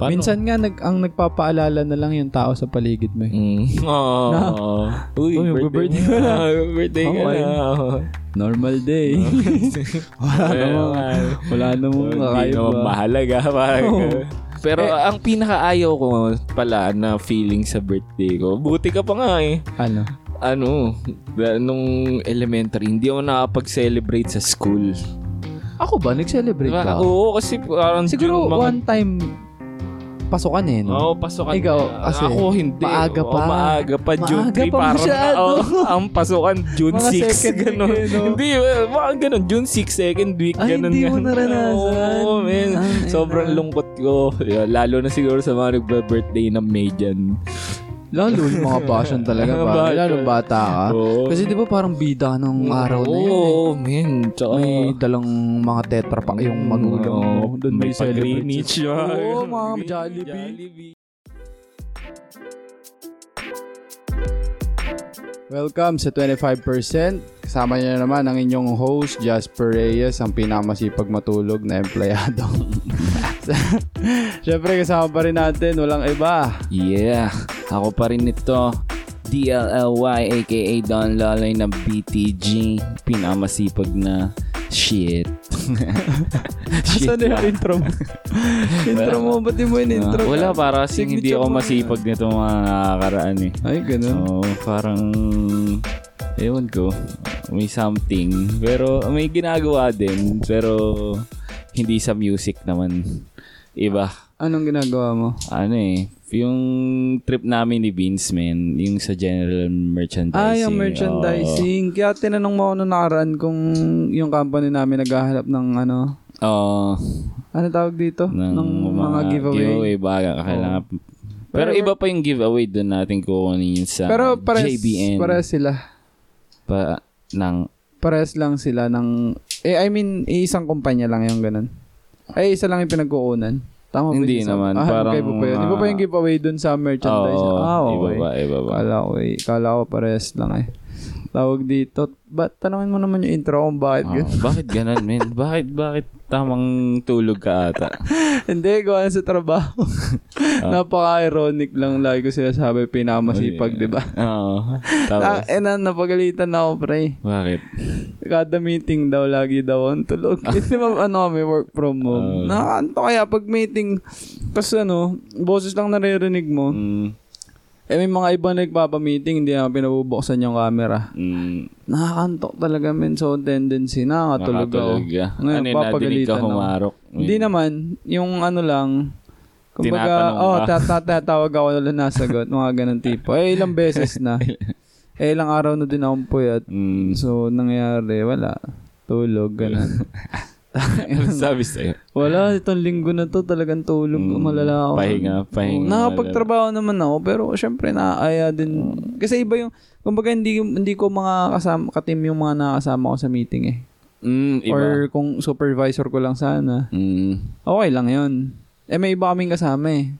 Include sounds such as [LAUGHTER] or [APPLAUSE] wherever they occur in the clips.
Paano? Minsan nga, nag, ang nagpapaalala na lang yung tao sa paligid mo. eh. Mm. Oh. [LAUGHS] Na? [LAUGHS] Uy, Uy, birthday birthday mo na. [LAUGHS] birthday ka Okay. na. Normal day. wala namang, wala namang Hindi kakaiba. naman mahalaga. Parang. Pero Eh, ang pinakaayaw ko pala na feeling sa birthday ko, buti ka pa nga eh. Ano? Ano, nung elementary, hindi ako nakapag-celebrate sa school. Ako ba? Nag-celebrate Diba? ka? Oo, kasi parang Siguro mga- one time pasukan eh, no? Oo, pasukan. Ikaw, na. kasi ako hindi. maaga pa. maaga pa. June Maaga 3, pa parang masyado. oo, ang pasukan, June Mga 6. second week Ganun. eh, no? Hindi, eh, mga ganun. June 6, second week. Ay, ganun, hindi mo ganun. naranasan. Oo, man. Ah, Sobrang lungkot ko. Yeah, lalo na siguro sa mga nagbe-birthday ng May dyan. Lalo yung mga [LAUGHS] passion talaga. Ba? bata. Lalo bata ka. Oo. Kasi di ba parang bida ng araw na yun eh. Oo, man. Tsaka, May dalang mga tetra pack yung magulang mo. Doon may may celebrate. pag-Greenwich. Oo, mga Jollibee. Welcome sa 25%. Kasama niyo na naman ang inyong host, Jasper Reyes, ang pinakamasipag matulog na empleyado. [LAUGHS] [LAUGHS] Siyempre, kasama pa rin natin, walang iba. Yeah, ako pa rin ito. DLLY aka Don Laloy ng BTG. Pinamasipag na shit. [LAUGHS] Asan na yung intro mo? [LAUGHS] intro mo, ba't di mo yung intro? Ah, wala, para kasi hindi ako masipag nito mga nakakaraan eh. Ay, ganun. Oo, parang, ewan ko, may something. Pero may ginagawa din, pero hindi sa music naman. Iba. Anong ginagawa mo? Ano eh, yung trip namin ni Vince, man, yung sa general merchandising. Ah, yung merchandising. Kaya tinanong mo ako nung nakaraan kung yung company namin naghahanap ng ano, Oo. ano tawag dito? ng, ng mga, giveaway. giveaway baga, kailangan. Pero, Pero- iba pa yung giveaway doon natin kukunin sa Pero pares, JBN. pares sila. pa, ng, Pares lang sila ng, eh, I mean, isang kumpanya lang yung ganun. Ay, isa lang yung pinagkukunan. Tama ba Hindi isa? naman, Ah, parang, iba pa yun. Iba pa yung giveaway dun sa merchandise. Oo, ah, okay. iba ba, iba ba. Kala ko, eh, kala ko pares lang eh. Tawag dito. Ba't tanongin mo naman yung intro kung bakit Oo, ganun? bakit ganun, men? [LAUGHS] Bakit, bakit tamang tulog ka ata? [LAUGHS] Hindi, gawa sa trabaho. [LAUGHS] Ah. Napaka-ironic lang. Lagi ko sinasabi, pinakamasipag, di ba? Oo. Ah, Tapos, eh na, napagalitan na ako, pre. bakit? Kada meeting daw, lagi daw ang tulog. Kasi ma- ano kami, work from home. Ah. Nakakanto kaya pag meeting, kasi ano, boses lang naririnig mo. Mm, Eh, may mga ibang nagpapa-meeting, hindi na pinabubuksan yung camera. mm, Nakakantok talaga, men. So, tendency, nakakatulog ako. nakatulog ka. Ngayon, Ano yun, papagalitan ka humarok? Hindi naman, yung ano lang, kumbaga, oh, ka. ta- ta- tatawag ako na nasagot, mga ganun tipo. Eh, ilang beses na. [LAUGHS] eh, ilang araw na din akong puyat. Mm, So, nangyari, wala. Tulog, ganun. [LAUGHS] [LAUGHS] sabi sa'yo? wala, itong linggo na to, talagang tulog. Mm, malala ako. pahinga, pahinga, nakapagtrabaho naman ako, pero syempre naaaya din. Kasi iba yung, kumbaga hindi, hindi ko mga kasama, katim yung mga nakasama ko sa meeting eh. Mm, iba. Or kung supervisor ko lang sana. mm, Okay lang yun. Eh, may iba kaming kasama eh.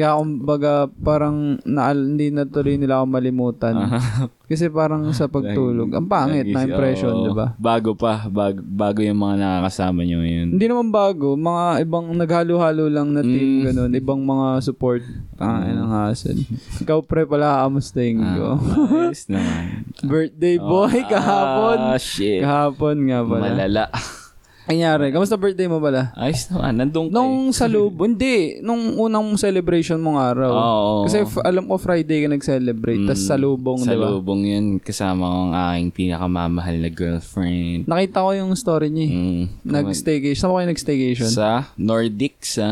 Kaya kumbaga parang na, hindi na tuloy nila ako malimutan. [LAUGHS] Kasi parang sa pagtulog, ang pangit na impression, oo. di ba? Bago pa, bago, bago yung mga nakakasama nyo yun. Hindi naman bago, mga ibang naghalo-halo lang na team, Mm. ganun, ibang mga support. Ah, mm. hassle. Ikaw pre pala, kamustahin Ah, ko. ayos naman. [LAUGHS] Birthday boy, kahapon. Ah, shit. Kahapon nga pala. Malala. Kanyari, kamusta birthday mo pala? Ayos naman, nandun ka eh. Nung sa [LAUGHS] loob, hindi. Nung unang celebration mong araw. Oo. Kasi f- alam ko Friday ka nag-celebrate. Tapos sa lubong, Sa di ba? lubong yun, kasama ko ang aking pinakamamahal na girlfriend. Nakita ko yung story niya. eh. Mm. Nag-staycation. Saan ba kayo nag-staycation? Sa Nordic, sa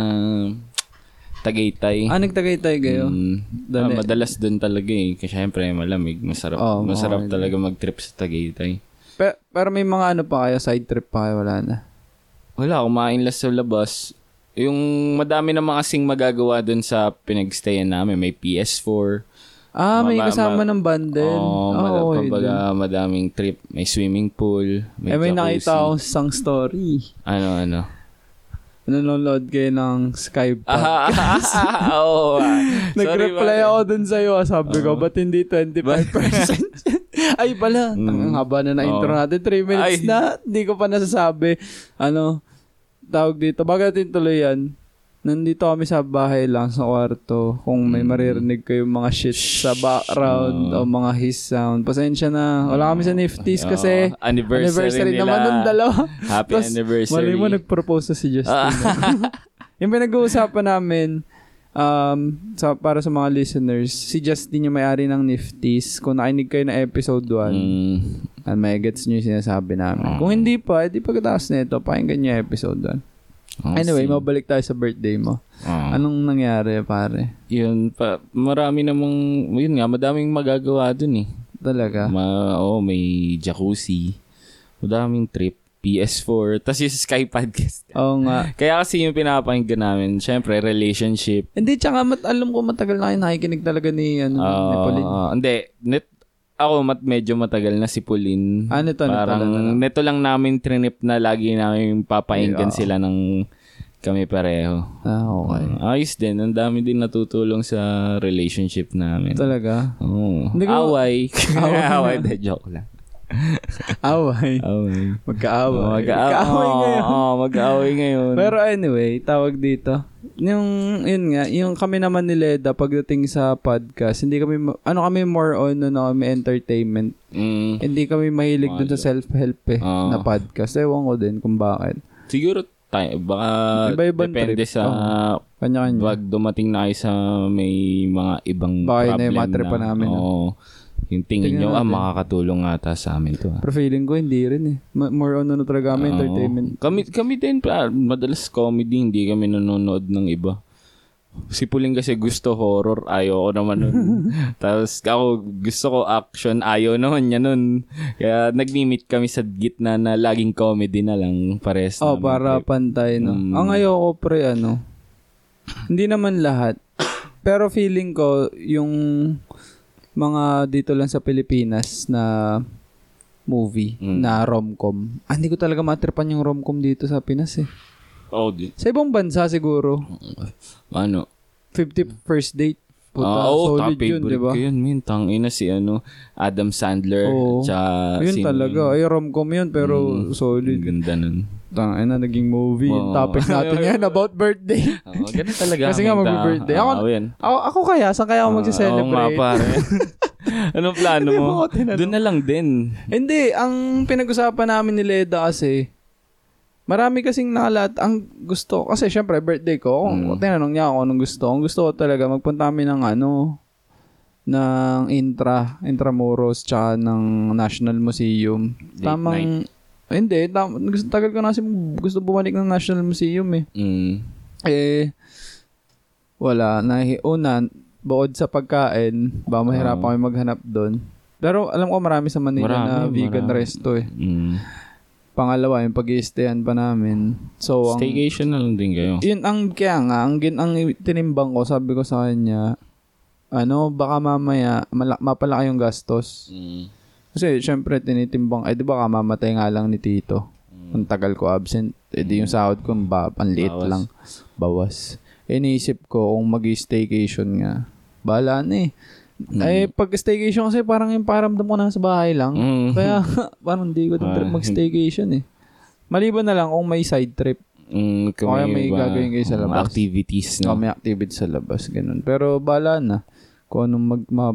Tagaytay. Ah, nagtagaytay kayo? Mm. Ah, madalas doon talaga eh. Kasi syempre malamig. Masarap. Oo, masarap okay. talaga mag-trip sa Tagaytay. Pe- pero may mga ano pa kayo, side trip pa kayo, wala na. Wala, kumain lang sa labas. Yung madami na kasing magagawa doon sa pinagstayan namin. May PS4. Ah, may Ma- ma- kasama ma- ng bundle. Oo, Ah, mada- okay kumbaga, madaming trip. May swimming pool. May, Eh, may jacuzzi. nakita akong isang story. Ano, ano? Nanonood kayo ng Skype. Ah, oo. ah. [LAUGHS] Sorry, Nag-reply ako dun sa'yo. ah. Sabi ko, ba't hindi 25%? [LAUGHS] Ay pala, Mm. ang haba na na-intro Oo. natin. 3 minutes Ay. na. Hindi ko pa nasasabi. Ano, tawag dito. Bago natin tuloy yan, nandito kami sa bahay lang sa kwarto. Kung may maririnig kayong mga shit sa background o mga hiss sound, pasensya na. Wala kami sa Nifties kasi Oh, anniversary, anniversary nila. naman nung dalawa. Happy Tapos, anniversary. Mali mo nag-propose na si Justin. Ah. [LAUGHS] yung pinag-uusapan namin, um, sa, para sa mga listeners, si Justin yung may-ari ng Nifties. Kung nakinig kayo na episode 1, Mm, and may gets nyo yung sinasabi namin. Kung hindi pa, edi pagkatapos nito, pakinggan nyo yung episode 1. oh, Anyway, see. mabalik tayo sa birthday mo. Ah. Anong nangyari, pare? Yun pa, marami namang, yun nga, madaming magagawa dun eh. Talaga? Ma, oh, may jacuzzi. Madaming trip. PS4. Tapos yung Sky Podcast. Oo nga. Kaya kasi yung pinapakinggan namin, syempre, relationship. Hindi, tsaka mat, alam ko matagal na kayo nakikinig talaga ni, ano, ni Ah, Pauline. hindi. Net, ako, mat, medyo matagal na si Pauline. Ah, nito Parang, lang, ano. neto lang namin trinip na lagi namin papakinggan sila ng kami pareho. Ah, okay. Ah, ayos din. Ang dami din natutulong sa relationship namin. Talaga? Oo. Hindi ko- Away. [LAUGHS] Away. De, joke lang. Away. Away. Magkaaway. Oh, mag-aaway Magkaaway ngayon. Oo, mag-aaway ngayon. Pero anyway, tawag dito. Yung, yun nga, yung kami naman ni Leda pagdating sa podcast, hindi kami, ano kami more on, ano kami, entertainment. Mm, Hindi kami mahilig dun sa self-help eh, Oo. na podcast. Ewan ko din kung bakit. siguro tayo, baka Iba-ibang depende trip. sa Kanya-kanya. wag dumating na kayo sa may mga ibang Baka yun na problem yung mga tripan namin, no? Oo. Yung tingin Tingnan nyo, ah, natin. makakatulong ata sa amin to. ah. Pero feeling ko hindi rin eh. Ma- More on ano talaga kami, Oo. entertainment. Kami, kami din, pa, madalas comedy, hindi kami nanonood ng iba. Si Puling kasi gusto horror, ayaw ko naman nun. [LAUGHS] Tapos ako, gusto ko action, ayaw naman niya nun. Kaya nagmi-meet kami sa gitna na laging comedy na lang, pares Oh, namin para pantay, no? Mm. Ang ayoko pre, ano, hindi naman lahat. Pero feeling ko, yung mga dito lang sa Pilipinas na movie, Mm. na romcom. Ah, hindi ko talaga matripan yung romcom dito sa Pinas eh. Oh, di. Sa ibang bansa siguro, Ano? 50 First Date. Puta, Ah, oo, solid top yun, di ba? ko yun, min. Tangina si ano, Adam Sandler. Oo. Tsaka Ayun sino talaga. yun? Ay, romcom yun, pero Mm. solid. Ganda nun. Tangina na, naging movie. Yung Oo. topic [LAUGHS] natin yan about birthday. Oo, ganun talaga. Kasi nga mag-birthday. Ako- Oo, yan. ako, ako kaya, saan kaya ako Oo nga, magsiselebrate? pare. [LAUGHS] Anong plano mo? Doon na lang din. Hindi, ang pinag-usapan namin ni Leda kasi, marami kasing nakalat, ang gusto, kasi syempre birthday ko, Mm. tinanong niya ako anong gusto. Ang gusto ko talaga, magpunta kami ng ano, ng Intra, Intramuros, tsaka ng National Museum. Date Tamang, hindi, tam, gusto, tagal ko na kasi gusto bumalik ng National Museum eh. Mm. Eh, wala. Nahi, una, bukod sa pagkain, ba mahirap Oo. kami maghanap doon. Pero alam ko marami sa Manila Marami, na vegan marami. resto eh. Mm. Pangalawa, yung pag stayan pa namin. So, ang, Staycation na lang din kayo. yun ang kaya nga, ang, gin, ang tinimbang ko, sabi ko sa kanya, ano, baka mamaya, mala, mapalaki yung gastos. Mm. Kasi, syempre, tinitimbang, eh, di ba mamatay nga lang ni Tito? Ang tagal ko absent. Eh, di yung sahod ko, ba, ang liit Bawas. lang. Bawas. Eh, naisip ko, kung mag-staycation nga, bahala na eh. Eh, pag staycation kasi parang yung paramdam ko nasa bahay lang. Mm. [LAUGHS] Kaya, parang hindi ko din trip mag-staycation eh. Maliban na lang kung may side trip. Mm, kung Kaya may iba, gagawin kayo sa mm, labas. Activities, No? may activity sa labas, ganun. Pero bahala na. Kung anong mag, ma,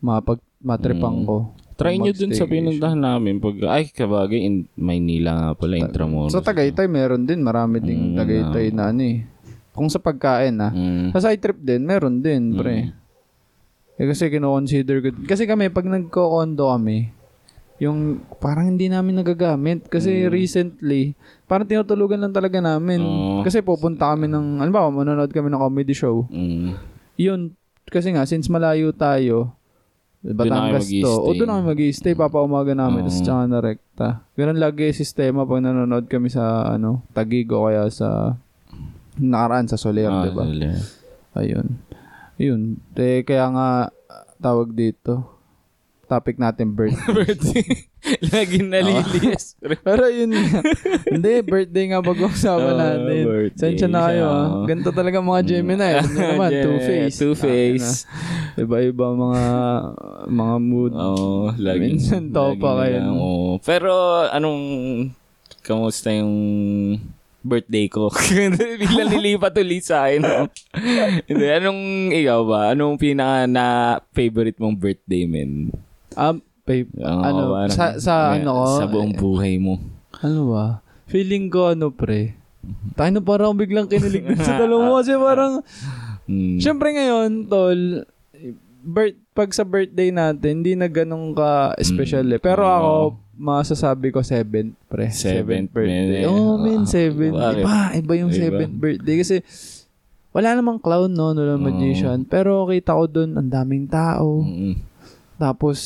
mapag, matripan Mm. ko. Try nyo dun sa pinuntahan namin. Pag, ay, kabagay, in Maynila nga pala, Intramuros. Sa Tagaytay, meron din. Marami ding Mm, Tagaytay na ano eh. Kung sa pagkain ah. Mm. Sa side trip din, meron din, pre. Eh, kasi kino-consider ko. Kasi kami, pag nagko-condo kami, yung parang hindi namin nagagamit. Kasi recently, parang tinutulugan lang talaga namin. Oo. Kasi pupunta kami ng, ano ba, manonood kami ng comedy show. Mm. Yun, kasi nga, since malayo tayo, Batangas to. O doon kami mag-i-stay, papaumaga namin, Oo. tapos tsaka na rekta. Ganun lagi yung sistema pag nanonood kami sa, ano, Taguig o kaya sa, nakaraan sa Soler, Ah, di ba? sila. Ayun. Yun. Eh, kaya nga, tawag dito, topic natin birthday. [LAUGHS] birthday. Lagi nalilias. Pero yun nga. Hindi, birthday nga pag-uusapan Ah, natin. birthday. Sensya na kayo ah. Oo. Ganito talaga mga Gemini. Alam niyo naman, [LAUGHS] Yeah, two-face. Two-face. Iba-iba mga mga mood. Oo, lagi. Minsan to lagi pa na kayo, oo. Pero, anong, kamusta yung birthday ko. [LAUGHS] Biglang nilipat ulit sa akin. [LAUGHS] Hindi, anong ikaw ba? Anong pinaka na favorite mong birthday, men? Um, babe, Oo, ano, parang- sa, sa may- ano ko, Sa buong buhay mo. ano ba? Feeling ko, ano, pre, tayo na parang biglang kinilig sa talo mo kasi parang, [LAUGHS] Mm. syempre ngayon, tol, birth, pag sa birthday natin, hindi na ganun ka special eh. Pero Oo. ako, masasabi ko seventh, pre. Seventh, birthday. man. Oo, oh, man, seventh. Bakit? Iba, iba yung Iba? seventh birthday. Kasi, wala namang clown, no? Wala Oo. magician. Pero kita ko dun, ang daming tao. Mm. Tapos,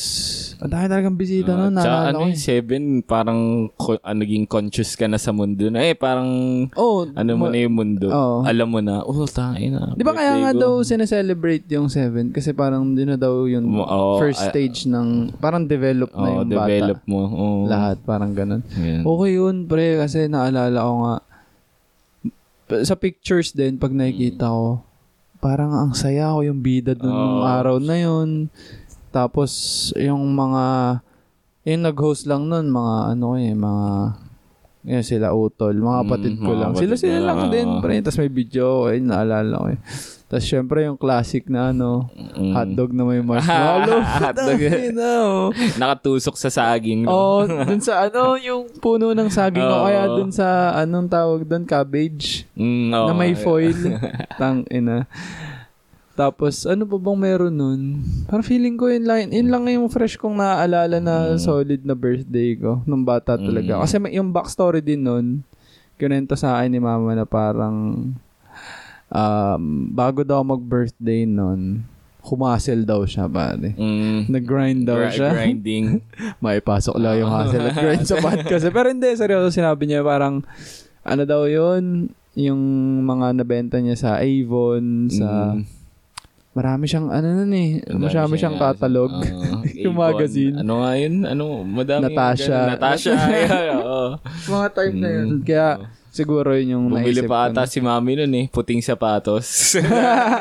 ang dami talagang bisita, no? Ah, tsaka ano ko. yung seven, parang ko, ah, naging conscious ka na sa mundo na eh, parang Oh, ano mo na yung mundo. Oo. Alam mo na, oh, tayo na. Di ba kaya nga ko. daw sineselebrate yung seven? Kasi parang din na daw yung oo, first ah, stage ng, parang develop na Oh, yung develop bata. mo. Oh. Lahat, parang ganun. Yan. Okay yun, pre, kasi naalala ko nga, sa pictures din, pag nakikita ko, parang ang saya ko yung bida dun nung Oo. araw na yun. Tapos, yung mga, yung nag-host lang nun, mga ano eh, mga, yun sila utol, mga Mm, kapatid ko mga lang. Sila sila lang lang, din, oo. pre. Tapos may video, eh, naalala ko eh. Tapos syempre yung classic na ano, Mm. hotdog na may [LAUGHS] marshmallow. Hotdog. Tangina, oh. Nakatusok sa saging. no? Oo, [LAUGHS] dun sa ano, yung puno ng saging o Oo. kaya dun sa, anong tawag dun, cabbage, Mm, oo. na may foil. [LAUGHS] Tang ina. Tapos, ano pa bang meron nun? Parang feeling ko yun lang, yun lang yung fresh kong naaalala na solid na birthday ko, nung bata talaga. Mm. Kasi may, yung backstory din nun, kinento sa akin ni mama na parang, um, bago daw mag-birthday nun, humasel daw siya, pare. Mm. Nag-grind daw Gri- siya. Grinding. [LAUGHS] May pasok lang yung hustle at grind sa podcast. Pero hindi, seryoso sinabi niya parang, ano daw yun, yung mga nabenta niya sa Avon, sa, Mm. Marami siyang, ano nun eh, marami siyang catalog. Oo, [LAUGHS] yung Avon. magazine. Ano nga yun? Ano? Madami. Natasha. ganun. Natasha. [LAUGHS] Ayun, oo. mga time na yun. Kaya, siguro yun yung Bumili naisip pa ko. ata si mami nun eh. Puting sapatos.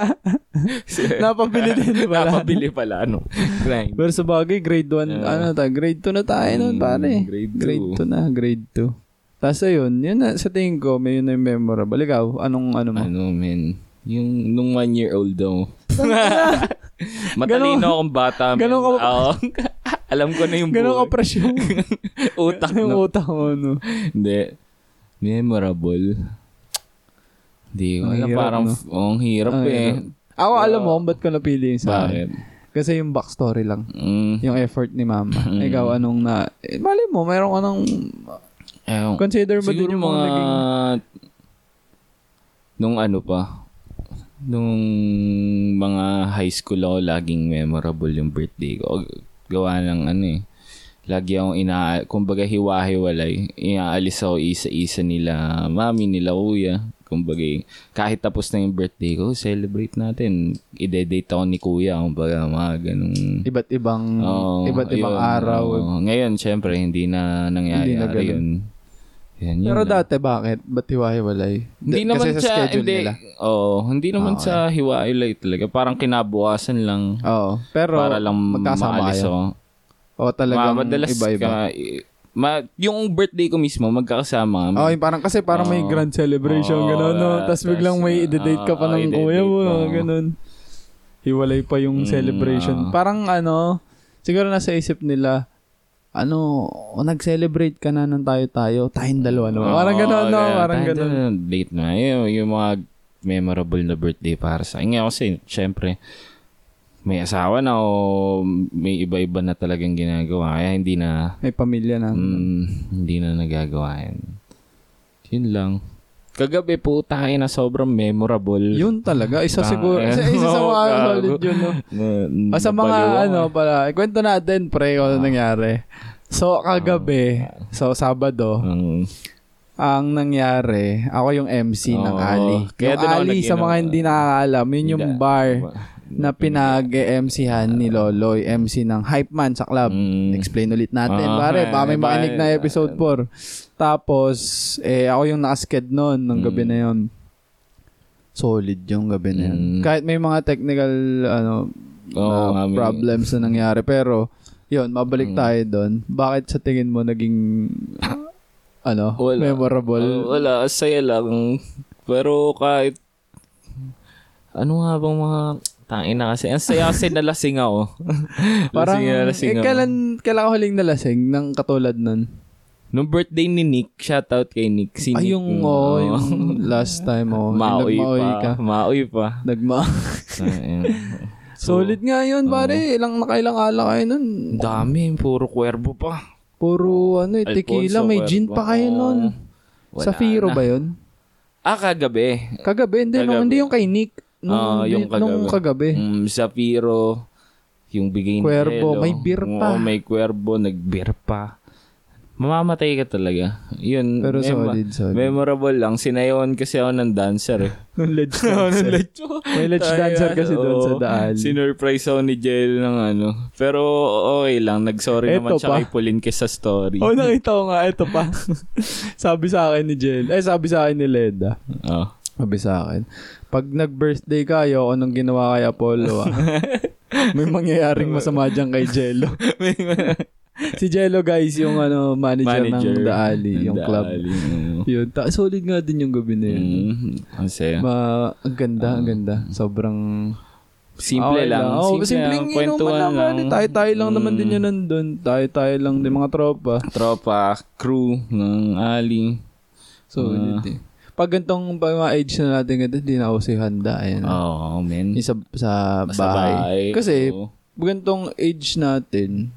[LAUGHS] Napabili din pala. Napabili pala. Ano? Grind. Pero sa bagay, grade 1, Yeah. ano ta, grade 2 na tayo nun, Mm, pare. grade Grade two. 2 na, grade 2. Tapos ayun, yun na, sa tingin ko, may yun na yung memorable. Ikaw, anong ano mo? Ano, men? Yung nung one year old daw. [LAUGHS] Matalino akong bata. men. Ganon ka- Oo. [LAUGHS] Alam ko na yung ka buhay. fresh [LAUGHS] yung, Utak yung no. utak mo, no? Hindi. Memorable. Hindi ko hirap, Parang, no? oh, ang hirap Ang eh. hirap. Ako, alam mo, kung ba't ko napili yung sa akin? Bakit? Kasi yung backstory lang. Mm. Yung effort ni mama. Mm. Ikaw, anong na... Eh, mali mo, meron ka ng... Ewan Consider mo din yung mga... naging... Nung ano pa, nung mga high school ako, laging memorable yung birthday ko. Gawa ng ano eh. Lagi akong ina... Kumbaga hiwa-hiwalay. Iaalis ako isa-isa nila, mami nila, kuya. Kumbaga, kahit tapos na yung birthday ko, celebrate natin. Ide-date ako ni kuya. Kumbaga, mga ganung... Iba't ibang... Oo, iba't ibang ayun, araw. oo. Ngayon, syempre, hindi na nangyayari Hindi na ganun. yun. Yan, Pero lang. dati, bakit? Ba't hiwa-hiwalay? Hindi D- naman Kasi sa schedule hindi, nila. Oo, hindi naman Ah, sa hiwa-ilay talaga. Parang kinabukasan lang Oo. Pero, para lang magkasama maalis ako. O talagang Ma- madalas iba-iba. ka, i- ma, yung birthday ko mismo, magkakasama kami. Oh, yung parang kasi parang may Oo. grand celebration, Oo, gano'n, no? Tapos biglang may i-date ka pa ng kuya mo, pa. gano'n. Hiwalay pa yung Mm, celebration. ah. Parang ano, siguro nasa isip nila, ano, o nag-celebrate ka na ng tayo-tayo, tayong dalawa, no? Parang gano'n, no? Parang gano'n. Date na. Yung, yung mga memorable na birthday para sa akin. Kasi, syempre, may asawa na o may iba-iba na talagang ginagawa. Kaya hindi na, May pamilya na. Mm, hindi na nagagawa yan. Yun lang. Kagabi po tayo na sobrang memorable. Yun talaga. Isa Ah, siguro. Isa, isa sa mga [LAUGHS] solid yun, no? Na- Ah, sa mga ano pala, kwento natin pre kung ano nangyari. So kagabi, so Sabado, Ang- ang nangyari, ako yung MC ng Oo. Ali. Kaya yung Ali, sa mga hindi nakakaalam, yun yung bar na pinag-MChan ni Loloy, MC ng Hype Man sa club. Mm. Explain ulit natin, Ah, pare. Baka may makinig na episode 4. Tapos, eh, ako yung nakasked noon, nung gabi Mm. na yun. Solid yung gabi na yun. Mm. Kahit may mga technical, ano, Oo, na problems na nangyari. Pero, yun, mabalik Mm. tayo doon. Bakit sa tingin mo naging ano, Wala. memorable. Oh, wala, saya lang. Pero kahit, ano nga bang mga, tangin na kasi, ang saya kasi nalasing ako. [LAUGHS] Parang, lasing na lasing eh, ako. kailan, kailan ka huling nalasing ng katulad nun? Nung birthday ni Nick, shoutout kay Nick. Si Ay, Nick, yung, mm, oh, oh. yung [LAUGHS] last time, oh. Maoy pa. ka. Maoy pa. Nagma. Ayun. [LAUGHS] Solid nga yun, pare. Ilang nakailang ala kayo nun. Dami, puro kwerbo pa. Puro, ano, eh, tequila. May gin pa kayo nun. Wala Sa Firo na. ba yun? Ah, kagabi. Kagabi, hindi. Kagabi. hindi yung kay Nick. Nung, Ah, yung nung kagabi. Mm, Zafiro, yung bigay ni Cuervo, may beer pa. Oo, may cuervo, nag-beer pa. Mamamatay ka talaga. Yun. Pero mem- solid, solid. Memorable lang. Sinayawan kasi ako ng dancer eh. [LAUGHS] Nung [LAUGHS] ledge May ledge Tayo, dancer kasi doon sa daan. Sinurprise ako ni Jel ng ano. Pero okay lang. Nag-sorry Eto naman siya kay Pauline sa story. Oh, nakita ko nga. Ito pa. [LAUGHS] sabi sa akin ni Jel. Eh, sabi sa akin ni Leda. Oh. Sabi sa akin. Pag nag-birthday kayo, anong ginawa kay Apollo ah? [LAUGHS] May mangyayaring masama dyan kay Jello. [LAUGHS] si Jello guys, yung ano, manager, ng The Alley, yung The club. Alley, oo. Yun. Ta- solid nga din yung gabi na yun. Mm, ang saya. Ma, ang ganda, ang ganda. Sobrang Simple Okay lang. Oh, Simple simpleng lang. Kwentuhan lang. lang. lang. Tayo-tayo lang naman Mm. din yun nandun. Tayo-tayo lang din mga tropa. Tropa, crew ng Ali. So, Ah. uh, Pag gantong pag mga age na natin ganito, hindi na ako si handa. Ayan. Oo, oh. Yung sa, sa Sa bahay. Kasi, oo. gantong age natin,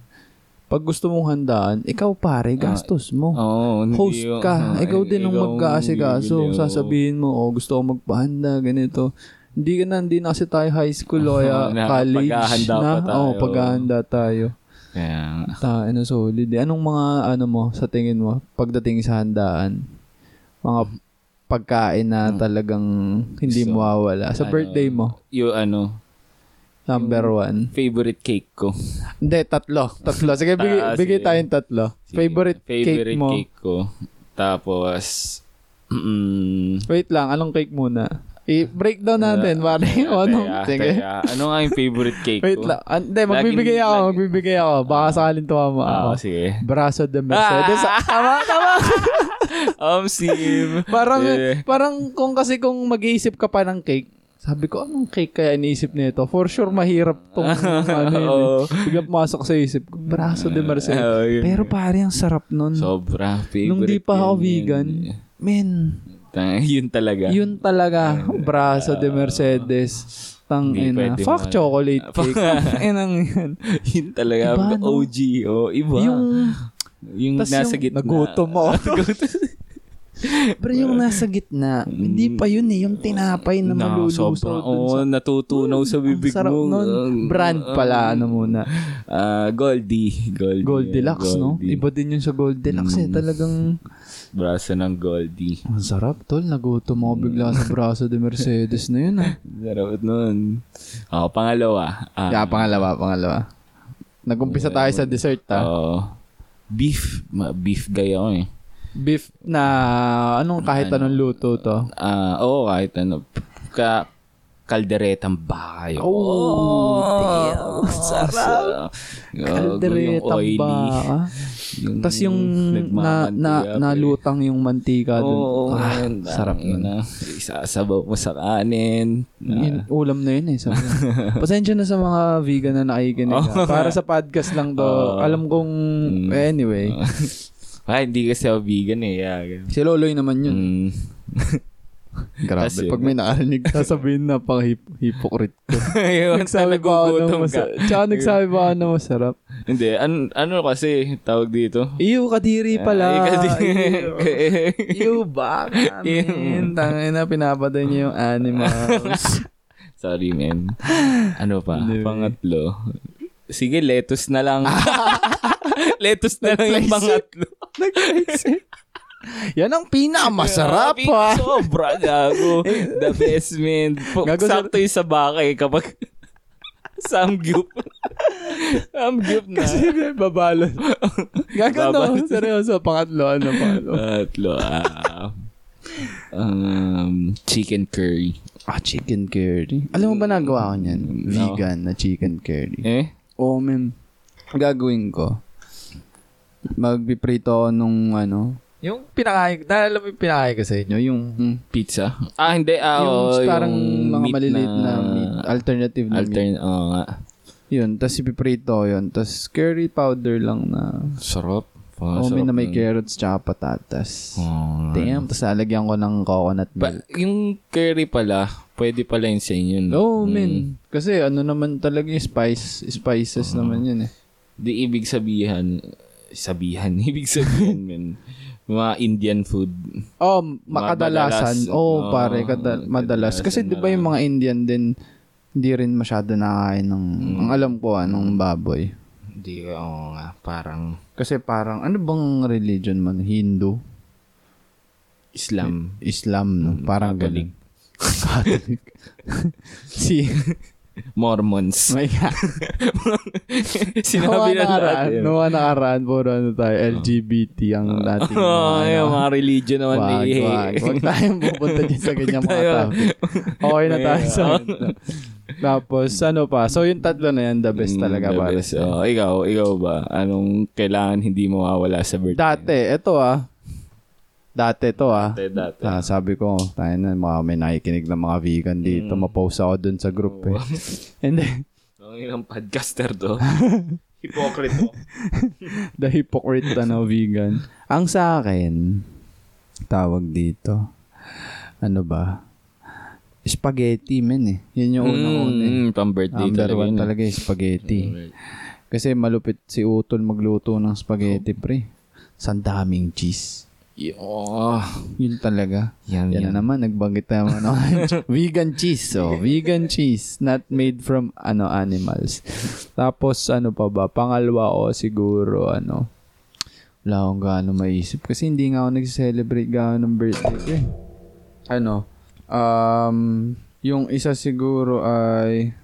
pag gusto mong handaan, ikaw pare, gastos mo. Oo, hindi Host yun. ka. Oo, ikaw din ang oo. Sasabihin mo, oh, gusto ko magpahanda, ganito. Hindi ka na, hindi na kasi tayo high school o kaya [LAUGHS] Na, college paghahanda na. pa tayo. Oo, paghahanda tayo. Kaya, Ta, ano, solid. eh. Anong mga, ano mo, sa tingin mo, pagdating sa handaan? Mga pagkain na talagang hindi So, mawawala. Sa ano, birthday mo, yung ano, number one. favorite cake ko. Hindi, tatlo. Tatlo. Sige, bigay, Ah, bigay sige. tayong tatlo. Sige, Favorite, favorite cake mo. cake ko. Tapos, mm, Wait lang, anong cake muna? I-breakdown natin, pare. [LAUGHS] teka, O, anong, teka, sige. teka. Ano nga yung favorite cake Wait ko? lang. Ah, Hindi, magbibigay Laging- ako, lagi- magbibigay ako. Baka sakaling tuwa mo Ah, ako. sige. Braso de Mercedes. Ah! Tama, tama. [LAUGHS] Um, Sim. parang, Eh. parang kung kasi kung mag-iisip ka pa ng cake, sabi ko, anong cake kaya iniisip nito? For sure, mahirap tong [LAUGHS] ano yun. Oo. eh. Biglang pumasok sa isip ko, braso de Mercedes. Oh, yun. Pero pare, ang sarap nun. Sobra. Favorite Nung di pa ako yun, vegan, yun. men, Yun talaga. yun talaga, braso de Mercedes. Tang ina. Fuck man. chocolate cake. [LAUGHS] Tang inang yan. yun talaga. Iba, no? OG. Oh, iba. Yung, yung tas nasa yung, gitna. nagutom ako. [LAUGHS] Pero yung nasa gitna, hindi pa yun eh. Yung tinapay na Na, sobrang, dun oo, sa... natutunaw sa bibig Sarap mo. nun. Ang- Brand pala, ano muna. Ah, Goldie. Goldie. Gold Deluxe, no? Iba din yun sa Gold Deluxe eh. Mm. Talagang... Braso ng Goldie. Ang sarap, tol. Nagutom ako bigla sa braso de Mercedes na yun, ah. [LAUGHS] Sarap nun. Oh, pangalawa. Ah, Yeah, pangalawa, pangalawa. Nag-umpisa tayo sa dessert, ah. oh, beef. Ma- beef guy ako eh. Beef na... Anong kahit anong luto to? Ah, oo, kahit ano. Ka kalderetang baka yun. Oh, damn. Sarap. Kalderetang oily. baka. Yung Tapos yung na, na, nagmamantika, nalutang yung mantika dun. Oo, ah, man. sarap nun. ina. Isasabaw mo sa kanin. Yun, ulam na yun eh. Sabi. [LAUGHS] Pasensya na sa mga vegan na nakikinig. ah. Para sa podcast lang to. Oo. Alam kong... Mm. Anyway. [LAUGHS] Ah, hindi kasi ako vegan eh. Yeah. Si Loloy naman yun. Mm. [LAUGHS] Grabe. Tas yun. Pag may nakarinig, sasabihin na pang hip- hypocrite ko. [LAUGHS] Ayun, nagsabi pa ako na ka. masarap. Tsaka nagsabi pa ako na masarap. Hindi, an- ano kasi tawag dito? Iyo, kadiri pala. Ay, kasi- Iyo, baka, man. Tangin na, pinapatay niyo yung animals. [LAUGHS] Sorry, man. Ano pa? Hindi. Pangatlo. Sige, lettuce na lang. [LAUGHS] lettuce na lang yung pangatlo. Nag-isip. Yan ang pinakamasarap ha. Sobra, gago. [LAUGHS] The best, man. Gago. Sakto yung sa baka eh, kapag [LAUGHS] samgyup. samgyup [LAUGHS] na. Kasi babalot. Gagano. Babalot. Seryoso, pangatlo. Ano, pangatlo? Tatlo. ah, um, chicken curry. Ah, chicken curry. Alam mo ba nagawa ko niyan? No. Vegan na chicken curry. Eh? Oo, oh, men. Gagawin ko. Magpiprito ako nung ano, Yung pinakain, naalala mo yung pinakain ko sa inyo, yung, Pizza? Ah, hindi. Ah, yung oo, parang mga meat maliliit na, meat, alternative na meat. Altern, oo nga. Yun, tapos ipiprito ko yun. Tapos curry powder lang na, Sarap. oh, may sarap na may nun. carrots tsaka patatas. Oo. Damn, tapos lalagyan ko ng coconut milk. yung curry pala, pwede pala yun sa inyo. no? Oh, Mm. man. Kasi ano naman talaga yung spice, spices naman yun eh. Di ibig sabihan, sabihan, [LAUGHS] ibig sabihin, men. Mga Indian food. Oh, makadalasan. Madalas. Oh, Oo, pare, kada, madalas. Kasi di ba yung mga Indian din, hindi rin masyado nakakain ng, Mm. ang alam ko ah, ng baboy. Hindi, oo nga, parang Kasi parang, ano bang religion man? Hindu? Islam. Islam, no? Mm, Parang Catholic. [LAUGHS] Catholic. [LAUGHS] si, Mormons. [LAUGHS] my God. [LAUGHS] Sinabi na natin. Noong nakaraan, puro ano tayo, LGBT ang dating. [LAUGHS] Oo, mga, yung ano. mga religion naman. Wag, eh. wag. Wag tayong pupunta dyan sa ganyang mga topic. Okay na tayo sa. Tapos, ano pa? So, yung tatlo na yan, the best Mm, talaga the para best. Oo, ikaw, ikaw ba? Anong kailangan hindi mawawala sa birthday? Dati, ito ah. Dati to ah. Dati, dati. Ah, sabi ko, tayo na, mga may nakikinig ng mga vegan dito. Mm. Mapost ako dun sa group eh. And [LAUGHS] then, Ang ilang podcaster to. [LAUGHS] Hypocrite to. the hypocrite ano, vegan. Ang sa akin, tawag dito, ano ba? Spaghetti, men eh. Yun yung unang-una eh. Mm, pang birthday Number talaga one yun. eh. talaga yung spaghetti. Kasi malupit si Utol magluto ng spaghetti, pre. Sandaming cheese. Oh, Yun talaga. yan, Yan yan. na naman, nagbangit na naman ako. vegan cheese, so vegan cheese, not made from ano animals. Tapos ano pa ba? Pangalawa o siguro ano. Wala akong gaano maisip kasi hindi nga ako nag-celebrate gaano ng birthday ko eh. Ano? Um, yung isa siguro ay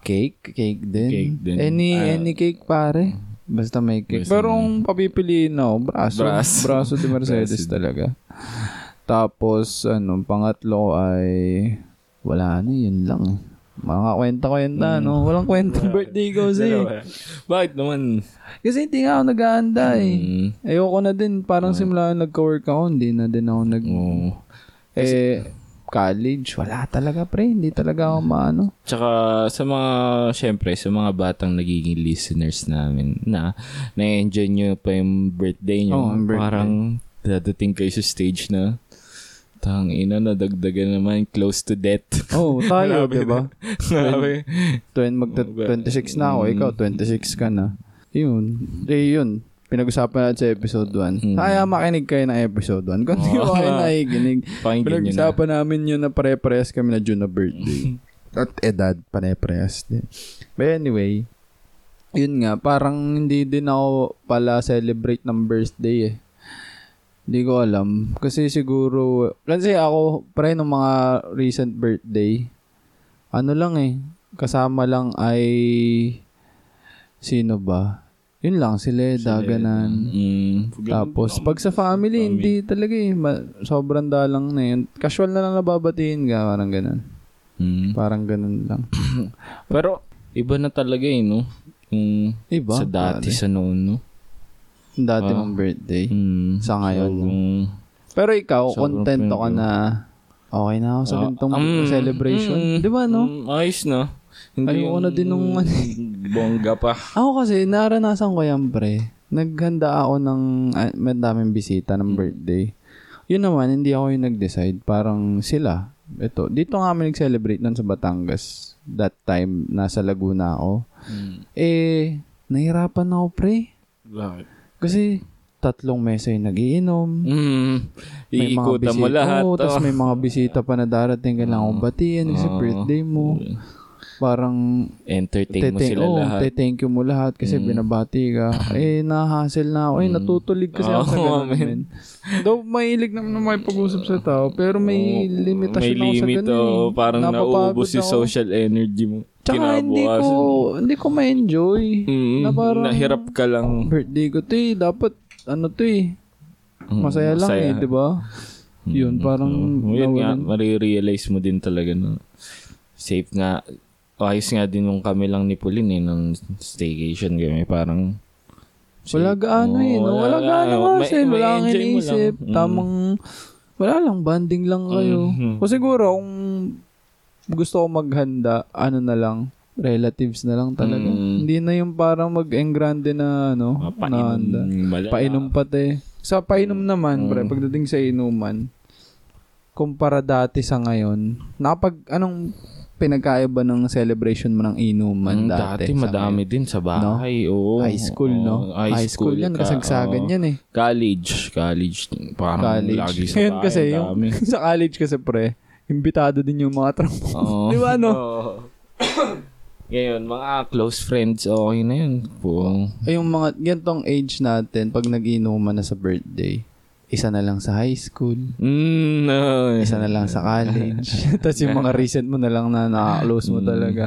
cake, cake din. Cake din. Any Ah. any cake pare. Basta may cake. Basta Pero kung papipiliin ako, braso. Braso. [LAUGHS] Braso de Mercedes talaga. Tapos, ano, pangatlo ay wala na, yun lang. eh. Mga kwenta-kwenta, no? Walang kwentang birthday ko [LAUGHS] kasi. Bakit naman? Kasi hindi nga ako nag-aanda eh. Mm, Ayoko na din. Parang simula nagka-work ako, hindi na din ako nag... oo. Eh, college, wala talaga pre. Hindi talaga ako maano. Tsaka sa mga, syempre, sa mga batang nagiging listeners namin na na-enjoy nyo pa yung birthday nyo. Ang birthday. Parang dadating kayo sa stage na tang ina na dagdagan naman close to death. Oh, [LAUGHS] tayo, di ba? Grabe. Twen, magta 26 na ako, ikaw 26 ka na. Yun. Eh, yun. Pinag-usapan natin sa episode 1. Mm. Kaya makinig kayo ng episode 1. Kung hindi Oo. kayo nakikinig, [LAUGHS] nyo na. pinag-usapan namin yun na pare-parehas kami na June na birthday. [LAUGHS] At edad, pare-parehas din. But anyway, yun nga, parang hindi din ako pala celebrate ng birthday eh. Hindi ko alam. Kasi siguro, kasi ako, pre, ng mga recent birthday, ano lang eh, kasama lang ay, sino ba? Yun lang, si Leda, ganan. Mm. Tapos, pag sa family, hindi talaga eh. Ma- sobrang dalang na yun. Casual na lang nababatiin ka, parang ganun. Mm. Parang ganun lang. [COUGHS] Pero, iba na talaga eh, no? Yung Iba? sa dati, pare. sa noon, no? Dati Ah. mong birthday. Mm. Sa ngayon, no? Sobrang- Pero ikaw, Sobrang kontento ka na okay na ako sa ganitong um, celebration. mm, Di ba, no? mm, ayos na. Hindi Ayoko na din nung ano eh. bongga pa. Ako kasi, naranasan ko yan, pre. Naghanda ako ng, ah, may daming bisita ng birthday. Yun naman, hindi ako yung nag-decide. Parang sila. Ito, dito nga kami nag-celebrate nun sa Batangas. That time, nasa Laguna ako. Mm. Eh, nahirapan ako, pre. Bakit? Kasi, tatlong mesa yung nagiinom. Mm. Iikutan mo lahat. Oh. tapos may mga bisita pa na darating. Kailangan kong batiin kasi Oo. birthday mo. Parang, Entertain mo sila oh, lahat. te-thank you mo lahat kasi Mm. binabati ka. [LAUGHS] eh, nahassle na ako. Eh, Mm. natutulig kasi ako sa ganun, man. Though, mahilig naman na makipag-usap sa tao, pero may Oo, limitasyon may ako sa limit, ganun. oh, parang nauubos yung social energy mo. Tsaka hindi ko, hindi ko ma-enjoy. Mm, na parang- nahirap ka lang. Birthday ko to eh. Dapat, ano to eh. Mm, Masaya lang eh, di ba? Yun, parang Oo. yun nga, marirealize mo din talaga na safe nga. Ayos nga din nung kami lang ni Pauline eh, nung staycation kami. Parang Wala gaano eh, no? Oo, Wala gaano kasi, may wala kang iniisip. lang. Mm. Tamang, wala lang, banding lang kayo. Mhm. O siguro, kung gusto ko maghanda, ano na lang, relatives na lang talaga. Mm. Hindi na yung parang mag-engrande na, ano, Mga na painom. handa. malala. Painom pati. Sa painom naman, Mm. pre, pagdating sa inuman, kumpara dati sa ngayon, nakapag, anong pinagkaiba ng celebration mo ng inuman Mm, dati? dati sa madami din sa bahay. Oo. High school, no? Oo, High, school, yan, ka- kasagsagan oo. yan eh. College. College. Parang College. lagi sa Ngayon bahay. kasi, yung, [LAUGHS] sa college kasi pre, imbitado din yung mga tropa. Oo. [LAUGHS] Di ba, no? Oo. [COUGHS] Ngayon, mga close friends, okay na yun. Po. Ay, yung mga, gantong age natin, pag nag-inuman na sa birthday, isa na lang sa high school, Mm, no. isa na lang sa college. [LAUGHS] Tapos yung mga recent mo na lang na naka-close mo Mm. talaga.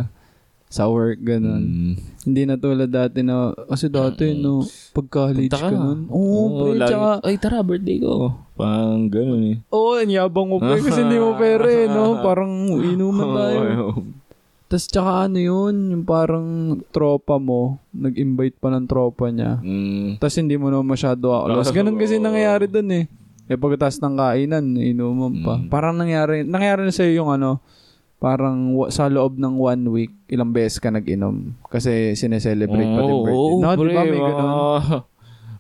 Sa work, ganun. Mm. Hindi na tulad dati na, kasi dati, no, pag college Punta ka ka. nun. Oo, pre, lagi, tsaka, Ay, tara, birthday ko. Pang ganun eh. oo, ang yabang mo, pre, kasi hindi mo pera eh, no? [LAUGHS] Parang inuman tayo. Tapos tsaka ano yun, yung parang tropa mo, nag-invite pa ng tropa niya. Mm. Tapos hindi mo naman masyado akalos. Ganun kasi [LAUGHS] nangyayari dun eh. Eh pagkatapos ng kainan, inuman pa. Mm. Parang nangyari, nangyari na sa'yo yung ano, parang sa loob ng one week, ilang beses ka nag-inom. Kasi sineselebrate pa din Oo, birthday. oo, no, di ba pre, may ganun? mga-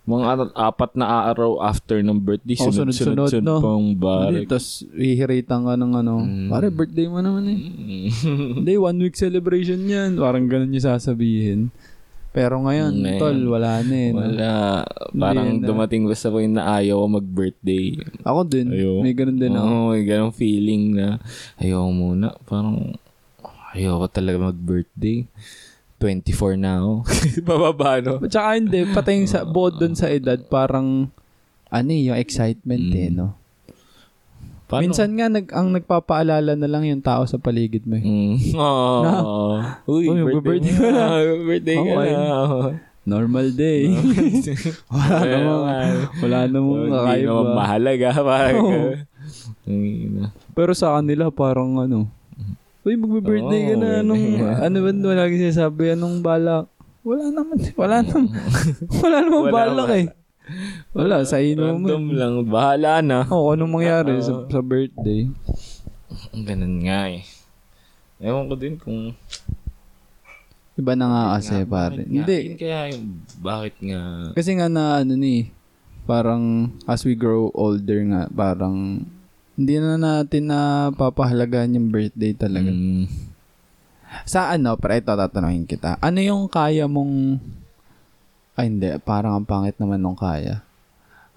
mga apat na araw after ng birthday, Oo, sunod-sunod sunod-sunod, no? pang Hindi, barik. tapos hihiritan ka ng ano, Mm. pare birthday mo naman eh. Hindi, one week celebration yan. Parang ganun yung sasabihin. Pero ngayon, Ngayon, tol, wala na eh. no? Wala. Parang na. dumating ba sa point na ayaw ko mag-birthday. Ako din. Ayaw. May ganun din ako. Oo, may ganong feeling na ayaw muna. Parang ayaw ko talaga mag-birthday. 24 na ako. [LAUGHS] Bababa, no? At saka hindi, pati yung sa, bukod dun sa edad, parang, ano eh, yung excitement eh, Mm. no? Paano? Minsan nga, nag, ang nagpapaalala na lang yung tao sa paligid mo eh. Mm. [LAUGHS] Oh. Uy, Uy, birthday, birthday ka na. [LAUGHS] birthday ka Okay. na. Normal day. wala namang, wala namang Hindi naman kakaiba. mahalaga. Parang, na. Pero sa kanila, parang ano, Uy, magbe-birthday ka na. Anong, [LAUGHS] ano ba wala lagi sinasabi? Anong balak? Wala naman. [LAUGHS] Wala [LAUGHS] naman. wala naman Wala balak naman. eh. Wala, sa Random inuman. lang. Bahala na. Oo, anong mangyari sa, sa birthday? Ganun nga eh. Ewan ko din kung... Iba na nga kasi, nga, pare. nga? Hindi. Kaya yung... Bakit nga... Kasi nga na ano ni, parang as we grow older nga, parang hindi na natin na papahalagan yung birthday talaga. Mm, Sa ano, para ito tatanungin kita. Ano yung kaya mong ay hindi, parang ang pangit naman nung kaya.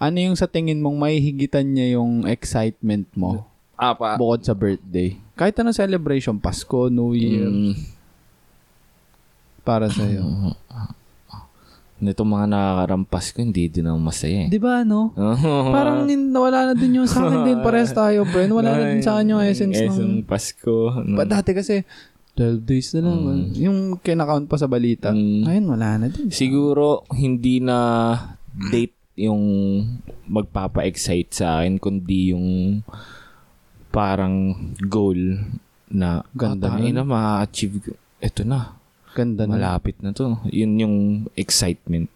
Ano yung sa tingin mong may higitan niya yung excitement mo ah, pa... bukod sa birthday? Kahit anong celebration, Pasko, New Year, Mm, para sa'yo. Nito mga nakakarampas ko, hindi din ako masaya eh. Di ba, no? [LAUGHS] Parang nawala na din yung sa akin din. [LAUGHS] Parehas tayo, friend. Wala na din sa akin yung essence ng... Pasko. Pa, dati kasi, 12 days na lang. Yung kinakount pa sa balita. Mm. Ngayon, wala na din. Siguro, hindi na date yung magpapa-excite sa akin, kundi yung parang goal na Ganda nun. na ma-achieve ko. Ito na, Ganda na. malapit na to. Yun yung excitement.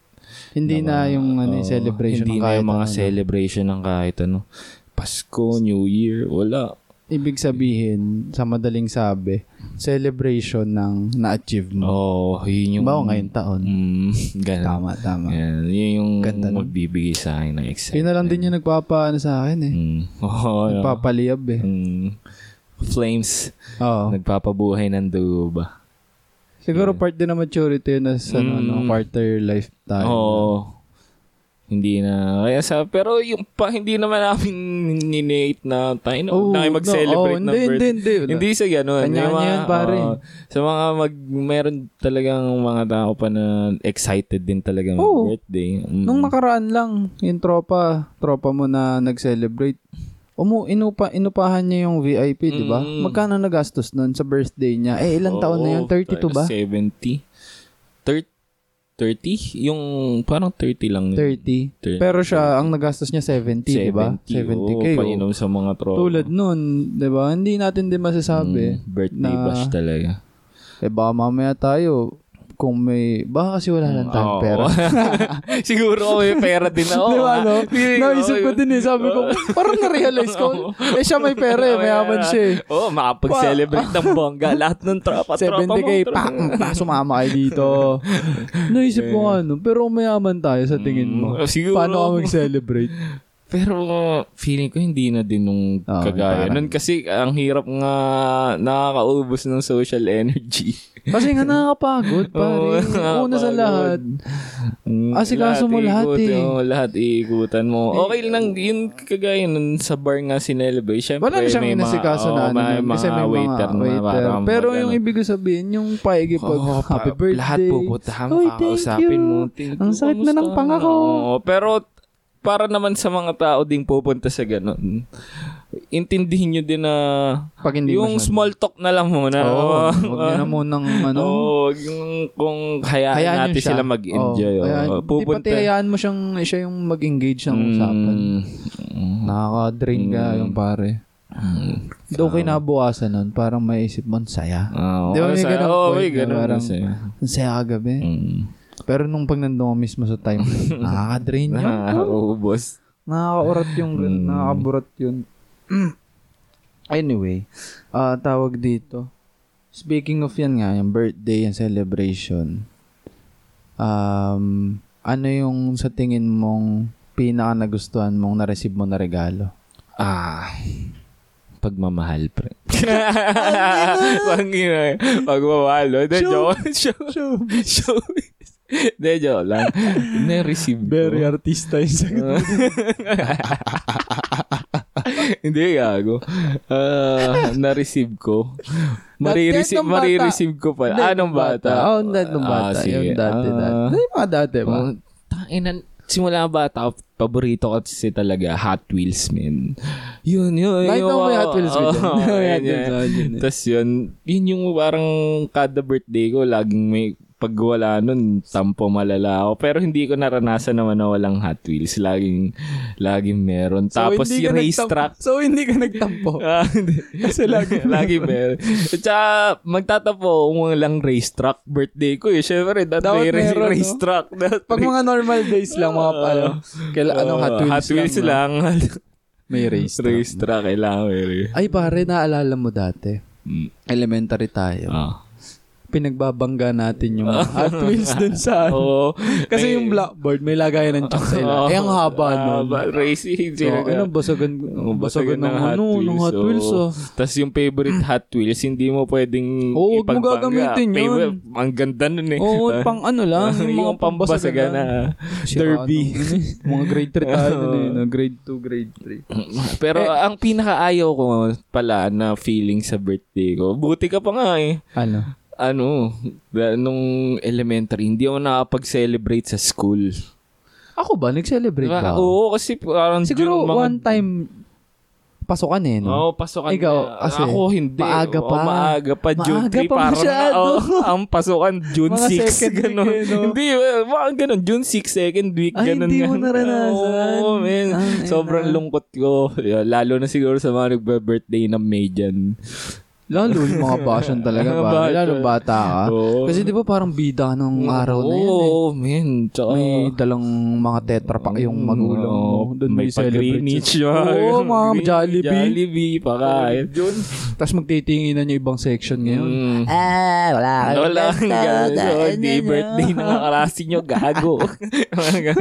Hindi na yung ano, Oo, celebration Hindi ng na kahit yung mga ano. celebration ng kahit ano. Pasko, New Year, wala. Ibig sabihin, sa madaling sabi, celebration ng na-achieve mo. Oh, yun yung... Bawa ngayon taon. Mm, ganun. Tama, tama. Yan, yun yung Ganda magbibigay sa akin ng excitement. Yun na lang din yung nagpapaano sa akin eh. Mm. [LAUGHS] Oo, yeah. Nagpapaliyab eh. Mm. Flames. Oo. Nagpapabuhay ng dugo ba? Siguro part din ng maturity na sa ano, Mm. ano, quarter life tayo. Oo. Hindi na. Kaya sa, pero yung pa, hindi naman namin ninate na tayo na, Oo, na kayo no, mag-celebrate ng hindi, birthday. Hindi, hindi. Hindi sa gano'n. Kanya-kanya Yung mga- yan, pare. oo. sa mga mag, meron talagang mga tao pa na excited din talaga Oo. mag-birthday. Mm. Nung nakaraan lang, yung tropa, tropa mo na nag-celebrate, umu, inupa, inupahan niya yung VIP, di ba? Mm. Magkano nagastos nun sa birthday niya? Eh, ilang taon na yun? Oo, 32 ba? 70. 30? 30? Yung parang 30 lang. yun. 30. 30. Pero siya, ang nagastos niya 70, di ba? 70. 70k. Oo, oh. painom sa mga tropa. Tulad nun, di ba? Hindi natin din masasabi. Mm, birthday na- bash talaga. Eh, baka mamaya tayo, kung may, baka kasi wala lang tayong Oo. pera. [LAUGHS] Siguro may pera din ako. [LAUGHS] Di ba, no? Feeling Naisip ko din eh. Sabi ko, parang na-realize ko, eh siya may pera eh, mayaman siya eh. Oo, oh, makapag-celebrate ng bongga. Lahat ng tropa, tropa mo. 70k, pa, pa, sumama kayo dito. [LAUGHS] Naisip ko ano, pero mayaman tayo sa tingin mo. Mm, siguro. Paano ka mag-celebrate? Pero feeling ko hindi na din nung Oo, kagaya. parang- Nun kasi ang hirap nga nakakaubos ng social [LAUGHS] energy. Kasi nga nakakapagod, [LAUGHS] pare. Oo, Una sa lahat. Asikaso mo lahat eh. mo, lahat iikutan mo. Okay lang, yun kagaya nun sa bar nga sinelebrate. Siyempre, Wala na siyang inasikaso na ano. may kasi mga may waiter mga waiter. parang Pero yung ano. ibig sabihin, yung paigi pag Oo, happy birthday. Lahat pupuntahan thank kakausapin mo. Ang sakit na ng kamusta panga ko. Oo, pero para naman sa mga tao ding pupunta sa ganun, intindihin nyo din na Pag hindi yung masyado. small talk na lang muna. Oo, huwag nyo na munang ano. [LAUGHS] Oo, yung kung hayaan, hayaan natin siya. sila mag-enjoy. Oo, hayaan- oo. Di Pupunta. pati hayaan mo siyang, siya yung mag-engage ng usapan. Mm, Nakaka-drain ka yung pare. mm. Though kinabukasan nun, parang maisip mo, saya. Oo, Di ba may ganun oo, point may ganun parang- saya kagabi. Mm. Pero nung pag nandun ka mismo sa time, [LAUGHS] nakaka-drain yun. Nakakaubos. Nakaka-urat yung, Mm. nakakaburat yun. [CLEARS THROAT] anyway, ah tawag dito. Speaking of yan nga, yung birthday and celebration, um, ano yung sa tingin mong pinaka nagustuhan mong na-receive mo na regalo? Ah, pagmamahal, pre. Pag ina, pagmamahal? De, joke. Show. Show. De, joke lang. Na-receive ko. artista yung sagot. [LAUGHS] Hindi, gago. Ah, na-receive ko. Mari-receive, Dati, nung bata. mari-receive ko pa. Anong bata? Oo, oh, dati nung Ah, bata. sige. yung dati, Ah. dati. Ano yung mga dati ba? Oh, Tanginan, simula bata, paborito ko kasi talaga Hot Wheels, man. Yun, yun. Nakita mo yung- may Hot Wheels ko dyan. Hot yun, yun. Tapos yun, yun yung parang kada birthday ko, laging may pag wala nun, tampo malala ako. Pero hindi ko naranasan naman na walang Hot Wheels. Laging, laging meron. Tapos hindi yung ka racetrack. So, hindi ka nagtampo. [LAUGHS] Ah, hindi. Kasi lagi [LAUGHS] Lagi meron. At saka, magtatapo kung walang racetrack birthday ko eh. Siyempre, dapat Dapat may race, meron, no? racetrack. Dapat Pag may- mga normal days lang, mga ano, kaila, anong Hot Wheels, Hot Wheels lang. no? lang. [LAUGHS] May race. track. racetrack, kailangan may. Ay, pare, naalala mo dati. Mm. Elementary tayo. Ah. Pinagbabangga natin yung mga Hot Wheels dun sa... [LAUGHS] Oo. Kasi yung blackboard, may lagayan ng chunk sa ila. Eh, ang haba nun. Haba, Racing. So, ano, basagan, basagan ng, ano, ng Hot Wheels, oh. Tapos yung favorite Hot Wheels, hindi mo pwedeng Oo, mo ipagbangga. gagamitin yun. Favorite- Ang ganda nun eh. Oo, pang ano lang, [LAUGHS] yung mga pambasagan na derby. Ano, mga grade 3 tayo [LAUGHS] nun eh, no? grade 2, grade 3. Pero Eh, ang pinakaayaw ko pala na feeling sa birthday ko, buti ka pa nga eh. Ano? Ano, nung elementary, hindi ako nakapag-celebrate sa school. Ako ba? Nag-celebrate Diba? ba? Oo, kasi parang Siguro mga- one time, pasukan eh, no? Oo, pasukan Ikaw, na. kasi Ako hindi. maaga pa. maaga pa. June Maaga 3, pa parang masyado. oo, ang pasukan June Mga 6. second week Ganun. eh, no? Hindi, mga ganun. June 6, second week. Ay, ganun, hindi mo ganun. naranasan. Oo, man. Ang ina. Sobrang lungkot ko. Lalo na siguro sa mga nagbe-birthday ng May dyan. Lalo yung mga [LAUGHS] basyon talaga Mga ba? Lalo bata ka. Oo. Kasi di ba parang bida ka nung araw na yan eh. Oo, man. Tsaka, May dalang mga tetra pack yung magulang mo. Oo, Doon may pag-Greenwich. Oo, mga [LAUGHS] Jollibee. Jollibee, pakain. Yun. Tapos magtitinginan yung ibang section ngayon. Mm. Ah, wala. Wala kang gano'n. Hindi birthday na kaklase [LAUGHS] nyo, gago. Mga.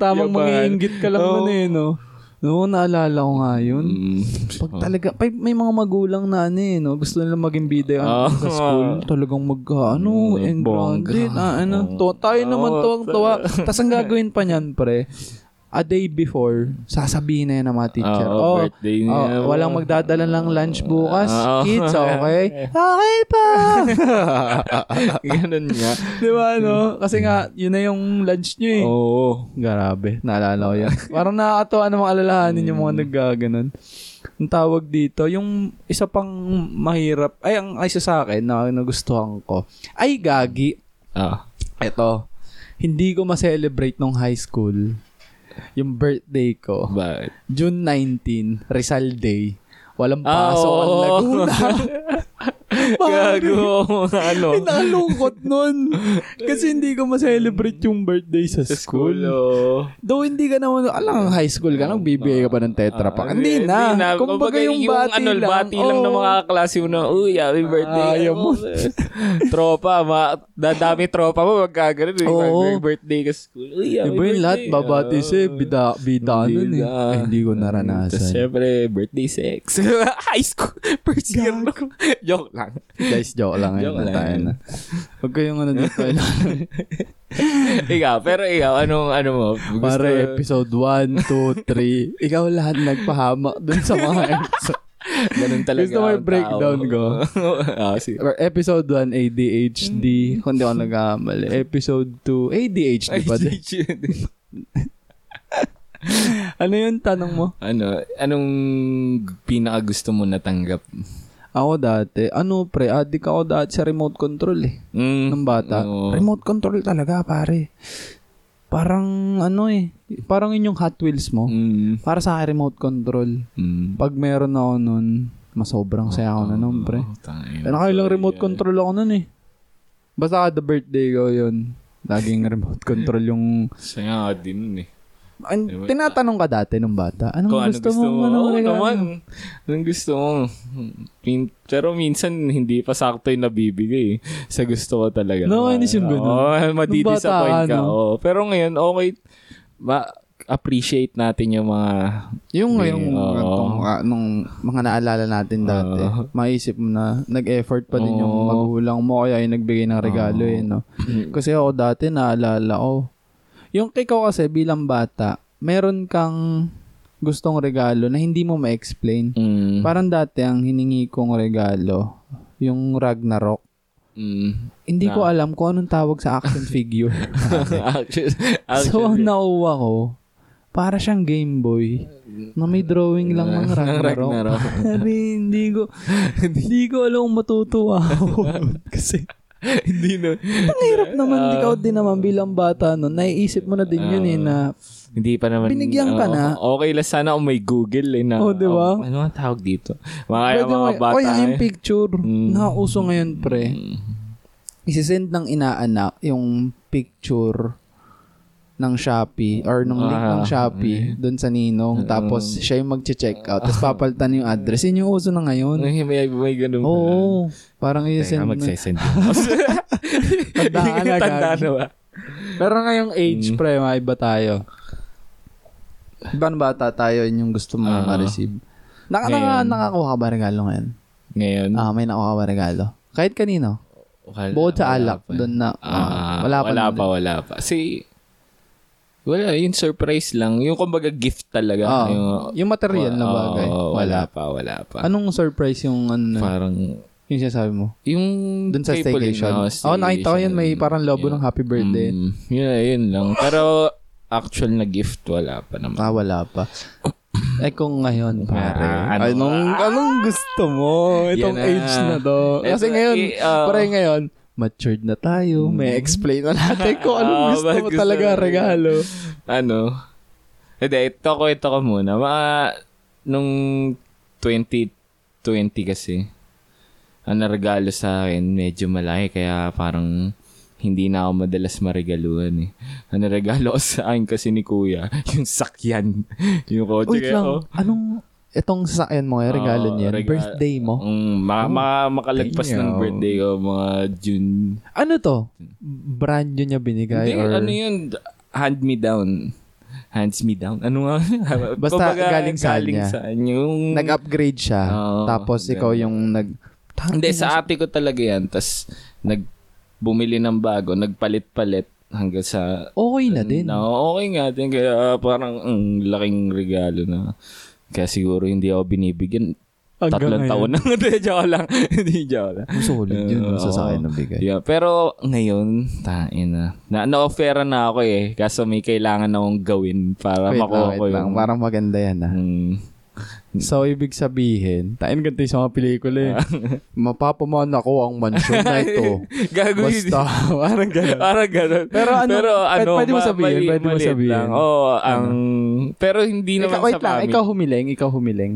Tamang Yung mga- mangiinggit ka lang nun eh, no? No, naalala ko nga yun. Mm. Pag talaga, may, may mga magulang na ano eh, no? Gusto nila maging bida yung Ah. sa school. [LAUGHS] Talagang mag, ano, Mm, and bongga. grounded, ah, ano, Oo. to, tayo naman Oo, tuwang-tuwa. Tapos ang gagawin pa niyan, pre, a day before, sasabihin na yan ng mga teacher. Oo, oh, birthday niya. oh, walang magdadala ng lunch bukas. Oo. [LAUGHS] Kids, okay? [LAUGHS] Okay pa! [LAUGHS] Ganun nga. Di ba, no? Kasi nga, yun na yung lunch nyo eh. Oo. Grabe, naalala ko yan. Parang nakakatawa namang alalahanin yung mga naggaganon. Ang tawag dito, yung isa pang mahirap, ay, ang isa sa akin na nagustuhan ko, ay gagi. Ah. Eto, hindi ko ma-celebrate nung high school. Yung birthday ko. Bakit? June 19, Rizal Day. Walang Ah, pasok ang oo. Laguna. [LAUGHS] Gago, ano. Ay, nakalungkot nun. Kasi hindi ko ma-celebrate yung birthday sa school. school, oh. Though hindi ka naman, alang high school ka, nagbibigay ka pa ng tetra pa. hindi na. Kumbaga yung bati ano, lang. bati lang ng Oo. mga kaklase mo na, uy, happy birthday. Ayaw mo. [LAUGHS] tropa, ma, dadami tropa mo, magkaganon. eh. Mag- birthday ka sa school. Uy, happy Iba yung lahat, birthday. babati Oo. siya, bida, bida Hindi nun eh. na. Ay, hindi ko Tapos naranasan. syempre, birthday sex. [LAUGHS] High school. First year. [LAUGHS] Joke lang. Guys, joke lang Joke yun. lang. Tayo na. Huwag kayong ano dito. [LAUGHS] ikaw, pero ikaw, anong, ano mo? Gusto, Pare, episode 1, 2, 3. Ikaw lahat nagpahamak dun sa mga [LAUGHS] episode. Ganun talaga. Gusto mo yung breakdown tao. ko? [LAUGHS] ah, sige. Episode 1, ADHD. Kung di ako nagkamali. Episode 2, ADHD pa din. Ano yung tanong mo? ano, anong pinaka gusto mo natanggap? Ako dati, ano pre, adik ako dati sa remote control eh. Mm, Ng bata. oo. Remote control talaga, pare. Parang ano eh, parang yun yung Hot Wheels mo. Mm, Para sa akin, remote control. mm. Pag meron ako nun, masobrang saya ako na nun, pre. Oh. Eh, nakailang remote control ako nun eh. Basta kada birthday ko yun. Laging remote control yung... Saya nga din eh. An- tinatanong ka dati nung bata, anong Kung ano gusto, gusto mo? mo. Anong Oo naman. Anong gusto mo. Min- pero minsan hindi pa sakto yung nabibigay. eh. Sa gusto ko talaga. Nakakainis yung ganun. Oo, [LAUGHS] madidisappoint bata ka, ka. no? Oo. Pero ngayon, okay. Ma- appreciate natin yung mga Yung ngayong oo. itong, ah, nung mga naalala natin dati, Oo. maisip mo na nag-effort pa din yung Oo. magulang mo kaya yung nagbigay ng regalo eh, no? Kasi ako dati naalala ko, yung ikaw kasi bilang bata, meron kang gustong regalo na hindi mo ma-explain. Mm. Parang dati ang hiningi kong regalo, yung Ragnarok. Mm. Hindi ko Na- alam kung anong tawag sa action [LAUGHS] figure. actually, so, ang nauwa ko, para siyang Game Boy na may drawing lang ng [LAUGHS] Ragnarok. Ragnarok. [LAUGHS] Hindi ko, hindi ko alam matutuwa ako. Kasi, [LAUGHS] hindi na. ang hirap naman, ikaw din naman bilang bata no, naiisip mo na din yun eh na, Hindi pa naman. Binigyan ka oo, na. Okay lang sana kung may Google eh na. Oh, di ba? oh, ano ang tawag dito? Mga, pwede mga mo, bata oy, yung eh. picture, Mm. nakauso ngayon pre, Mm. isisend ng inaanak yung picture ng Shopee or ng link ng Ah, Shopee doon sa Ninong tapos siya yung mag-check out tapos papalitan yung address yun yung uso na ngayon Ay, may, may ganun oo parang Teka, i-send na magsisend. [LAUGHS] Tandaan na, Tanda gagi. na ba? pero ngayong age Mm. pre maiba tayo ibang bata tayo yun yung gusto mo Ah. ma-receive Naka, naka, nakakuha ka ba regalo ngayon? Ngayon? Ah, may nakuha ka ba regalo? Kahit kanino? wala, Bukod sa alak, doon na, Ah, ah, wala pa. Wala pa, wala pa. Kasi, wala, yung surprise lang. Yung kumbaga gift talaga. Ah, yung, yung material na bagay. Oo, wala. wala pa, wala pa. Anong surprise yung ano, Parang, yung sinasabi mo? yung Doon sa kay Pauline, staycation. oh, Oo, nakita ko yun. May staycation. parang lobo ng happy birthday. Mm, yun, yun lang. Pero, actual na gift, wala pa naman. Ah, wala pa. [COUGHS] eh kung ngayon, pare. Ah, ano? anong, anong gusto mo? Itong na. age na to. Kasi Eto, ngayon, eh, ah. pare ngayon, matured na tayo. May explain na natin kung anong Ah, gusto mo gusto talaga mo? regalo. ano? Hindi, ito ko, ito ko muna. Mga, nung 2020 kasi, ang naregalo sa akin, medyo malaki, kaya parang hindi na ako madalas maregaluhan eh. Ang naregalo [LAUGHS] sa akin kasi ni Kuya, [LAUGHS] yung sakyan. [LAUGHS] yung kotse. Wait lang, oh, anong, itong sasakyan mo, eh, regalo Oo, niyan, rega- birthday mo. Mm, ma- ma- makalagpas ng birthday ko, mga June. Ano to? Brand new niya binigay? Hindi, or... ano yun, hand me down. Hands me down. Ano nga? Basta Kumbaga, galing sa galing kanya. sa yung... Nag-upgrade siya. Oo, tapos ganun. ikaw yung nag... Hindi, sa ate ko talaga yan. Tapos, nag, bumili ng bago, nagpalit-palit hanggang sa... Okay na din. No, okay nga din. Kaya parang ang laking regalo na. Kaya siguro hindi ako binibigyan. Tatlong taon na. [LAUGHS] Hindi, joke lang. Hindi, joke lang. Solid yun Oo. yung sasakyan na bigay. Yeah, pero ngayon, tain na. Na na-offera na ako eh. Kaso may kailangan akong gawin para Wait lang, makuha wait ko lang. yung... Parang maganda yan ah. Hmm. So, ibig sabihin, tain ganito yung sa mga pelikula eh. [LAUGHS] Mapapaman ako ang mansyon na ito. [LAUGHS] Gago Basta, [LAUGHS] parang gano'n. Parang ganun. Pero ano, pwede- pwede mo sabihin, mali- pwede mo sabihin. lang. Oo, ang... Pero hindi naman Ikaw, wait sa lang, family. ikaw humiling, ikaw humiling.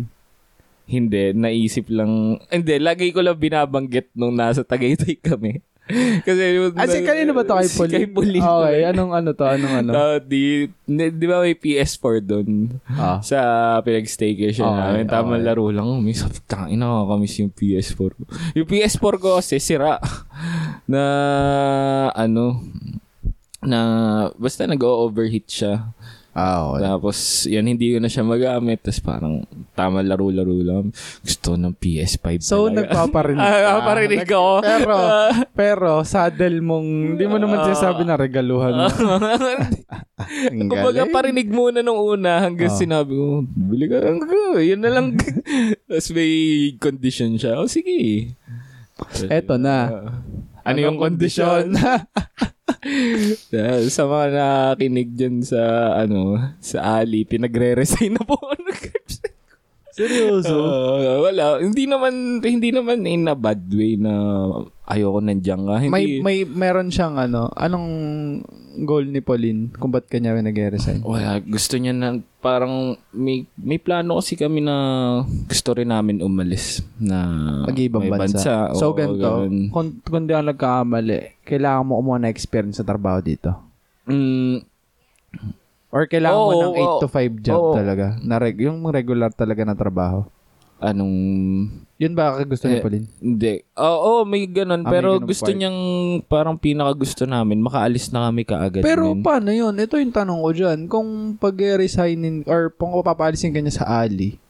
Hindi, naisip lang. Hindi, lagi ko lang binabanggit nung nasa Tagaytay kami. [LAUGHS] Kasi yung- Ah, si kanino ba to? Kay Si Pauline? Kay Pauline. Okay, anong ano to? Anong ano? Ah, di, di, di ba may PS4 doon? Ah. Sa pinag-staycation Okay, namin. Tama okay. laro lang. May sabi, tangin na kakamiss yung PS4 ko. Yung PS4 ko kasi sira. [LAUGHS] Na, ano, na, basta nag-overheat siya. Ah, okay. Tapos, yan, hindi ko na siya magamit. Tapos parang, tama laro-laro lang. Gusto ng PS5 So, talaga. nagpaparinig [LAUGHS] Ah, ka. napaparinig ako. Pero, pero, saddle mong, hindi mo naman sinasabi na regaluhan mo. [LAUGHS] Ang Kumbaga, galing. parinig muna nung una hanggang Oh. sinabi ko, bili ka lang. Yun na lang. [LAUGHS] Tapos may condition siya. O sige. Eto na. ano yung condition? Dahil sa mga nakinig dyan sa, ano, sa Ali, pinagre-resign na po. Seryoso? Ah, wala. Hindi naman, hindi naman in a bad way na ayoko nandiyan ka. Hindi, may, may, meron siyang ano, anong goal ni Pauline kung ba't kanya nag-resign? Wala, gusto niya na parang may may plano kasi kami na gusto rin namin umalis na Mag-ibang may bansa. So, Oo, ganito, ganun. kung, kung di ako nagkakamali, kailangan mo kumuha na experience sa trabaho dito. Mm, Or kailangan mo Oo, ng 8 oo. to 5 job Oo. talaga. Na reg- yung regular talaga na trabaho. anong Yun ba gusto ni Eh, Pauline? hindi. Oo, may Ah, ganun. may pero ganun gusto part. niyang parang pinaka gusto namin, makaalis na kami kaagad. Pero men. paano yun? Ito yung tanong ko dyan. Kung pag-resignin or kung papaalisin ka niya sa Ali,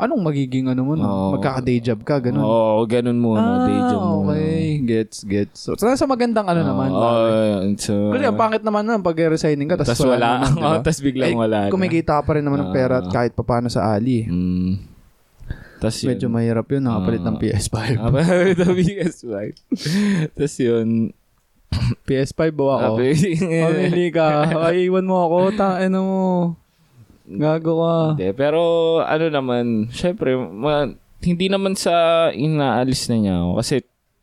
anong magiging ano mo? No? Oo. Magkaka-day job ka, ganun. Oo, ganun muna. ah, day job muna. okay. Gets, gets. So, sa magandang ano naman. Pare. so, Kasi ang pangit naman nun, pag-resigning ka, tapos tas wala. naman, [LAUGHS] diba? Tas biglang Eh, wala. Kumikita ka pa rin naman ng pera at Ah. kahit papano sa Ali. Mm. Tas yun. Medyo mahirap yun, nakapalit ng Ah. PS5. Ah, ito PS5. Tapos yun. PS5 ba ako? Sabi, Mamili ka. [LAUGHS] Ay, iwan mo ako. Tain mo. Gago ka. Hindi, pero ano naman, syempre, ma- hindi naman sa inaalis na niya ako. Kasi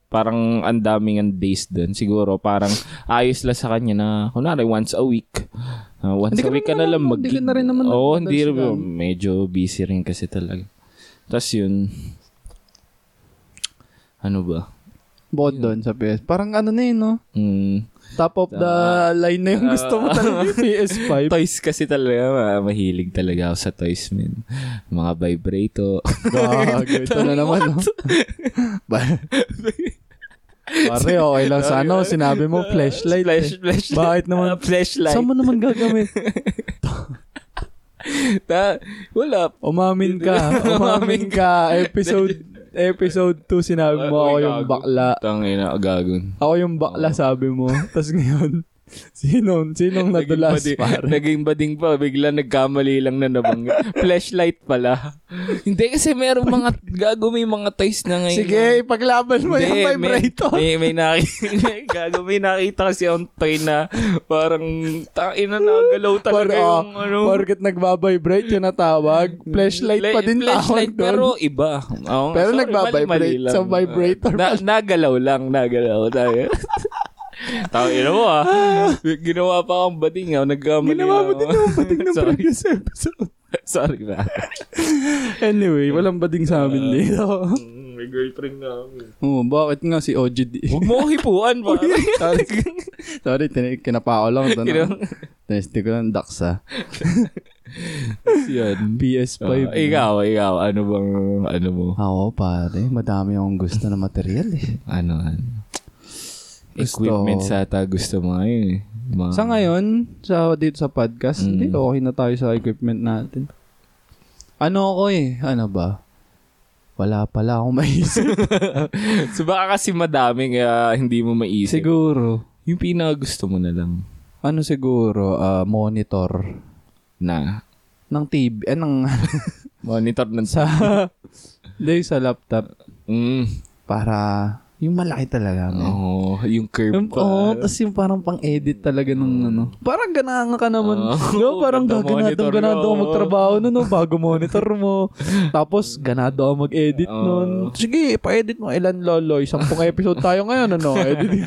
parang ang daming ang days doon. Siguro parang ayos lang sa kanya na, kunwari, once a week. Ah, once Hindi a week ka na lang mag hindi ka na rin naman Oo, nagpadal hindi rin. Medyo busy rin kasi talaga. Tapos yun, ano ba? Bukod doon sa PS. Parang ano na yun, no? Mm, Top of the line na yung gusto mo talaga [LAUGHS] yung PS5. toys kasi talaga, ma- mahilig talaga ako sa toys, man. Mga vibrato. Gago. [LAUGHS] Ito na naman, no? [LAUGHS] Ba- Pare, okay lang sa ano. Sinabi mo, flashlight. Flash, eh. flashlight. Bakit naman? Ah, flashlight. Saan mo naman gagamit? Ta- wala. Umamin ka. Umamin ka. Episode episode 2 sinabi mo ako yung bakla. Tangina, gagon. Ako yung bakla sabi mo. [LAUGHS] Tapos ngayon, [LAUGHS] sinong, sinong nadulas bading, pare? naging bading pa, bigla nagkamali lang na nabanggit. [LAUGHS] Flashlight pala. Hindi kasi merong mga, gago may mga toys na ngayon. Sige, ipaglaban mo yung Hindi, vibrator. May, may, may, nakita, [LAUGHS] gago, may nakita kasi yung toy na parang tangina na galaw talaga Par- yung oh, ano. Porket nagbabibrate yung natawag, flashlight pa din flashlight, tawag pero doon. iba. Oo, Pero sorry, nagbabibrate sa vibrator Na, nagalaw lang, nagalaw tayo. [LAUGHS] Tao, ina mo ah. [LAUGHS] Ginawa pa akong bading ah. Nagkamali Ginawa mo din yung bading ng [LAUGHS] Sorry. previous episode. Sorry ba? Anyway, walang bading sa amin dito. Mm, May girlfriend na ako. Oo, bakit nga si OGD? Huwag mo akong hipuan pa. Sorry, sorry tin- kinapao lang ito. No? Tinesting ko lang daksa. Yan. PS5. Ah, ikaw, ikaw. Ano bang, ano mo? Ako, pare. Madami akong gusto na material eh. Ano, ano? Equipment sa ata gusto mo ngayon eh. Mga- Sa ngayon, sa dito sa podcast, Mm. hindi okay na tayo sa equipment natin. Ano ako eh? Ano ba? Wala pala akong maisip. [LAUGHS] so baka kasi madami kaya hindi mo maisip. siguro. Yung pinaka gusto mo na lang Ano siguro? ah, monitor. na Ng TV. Eh, ng, [LAUGHS] monitor ng sa, [LAUGHS] hindi, sa laptop. Mm. Para, yung malaki talaga. man. Oo, yung curve Yung, pa. Oo, tapos yung parang pang-edit talaga ng ano. Parang gananga ka naman. Oo, [LAUGHS] no, parang ganda gaganado, monitor ganado ka magtrabaho nun, no, bago monitor mo. [LAUGHS] Tapos, ganado ka mag-edit Oo. nun. Sige, pa-edit mo. Ilan lolo? Sampung episode tayo ngayon, ano? [LAUGHS] Edit.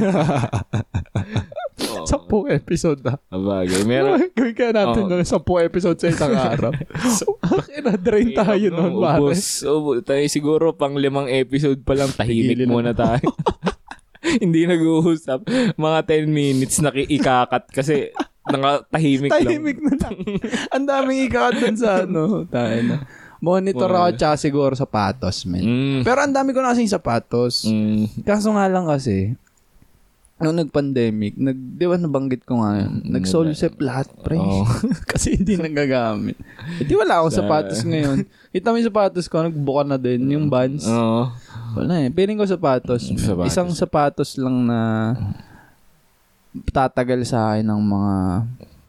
Oo. Sampung episode na. Abagay. Meron, [LAUGHS] Gawin kaya natin Oo. nun, sampung episode sa isang [LAUGHS] araw. so, na-drain tayo nun, pare. Ubus, ubus. Tayo siguro pang limang episode pa lang, tahimik muna tayo. [LAUGHS] Hindi nag-uusap. Mga 10 minutes na ikakat kasi nakatahimik lang. Tahimik na lang. Ang daming ikakat dun sa ano. Tayo na. Monitor ako tsaka siguro sapatos, men. Mm. Pero ang dami ko na kasing sapatos. Mm. Kaso nga lang kasi, nung nag-pandemic, nag, di ba nabanggit ko nga yun, nag-solsep lahat, pre. Oo. [LAUGHS] kasi hindi [LAUGHS] nagagamit. Eh, di wala akong sapatos ngayon. Kita mo yung sapatos ko, nagbuka na din, yung Vans. Oo. Wala eh. Piling ko sapatos. Sapatos. Isang sapatos lang na tatagal sa akin ng mga...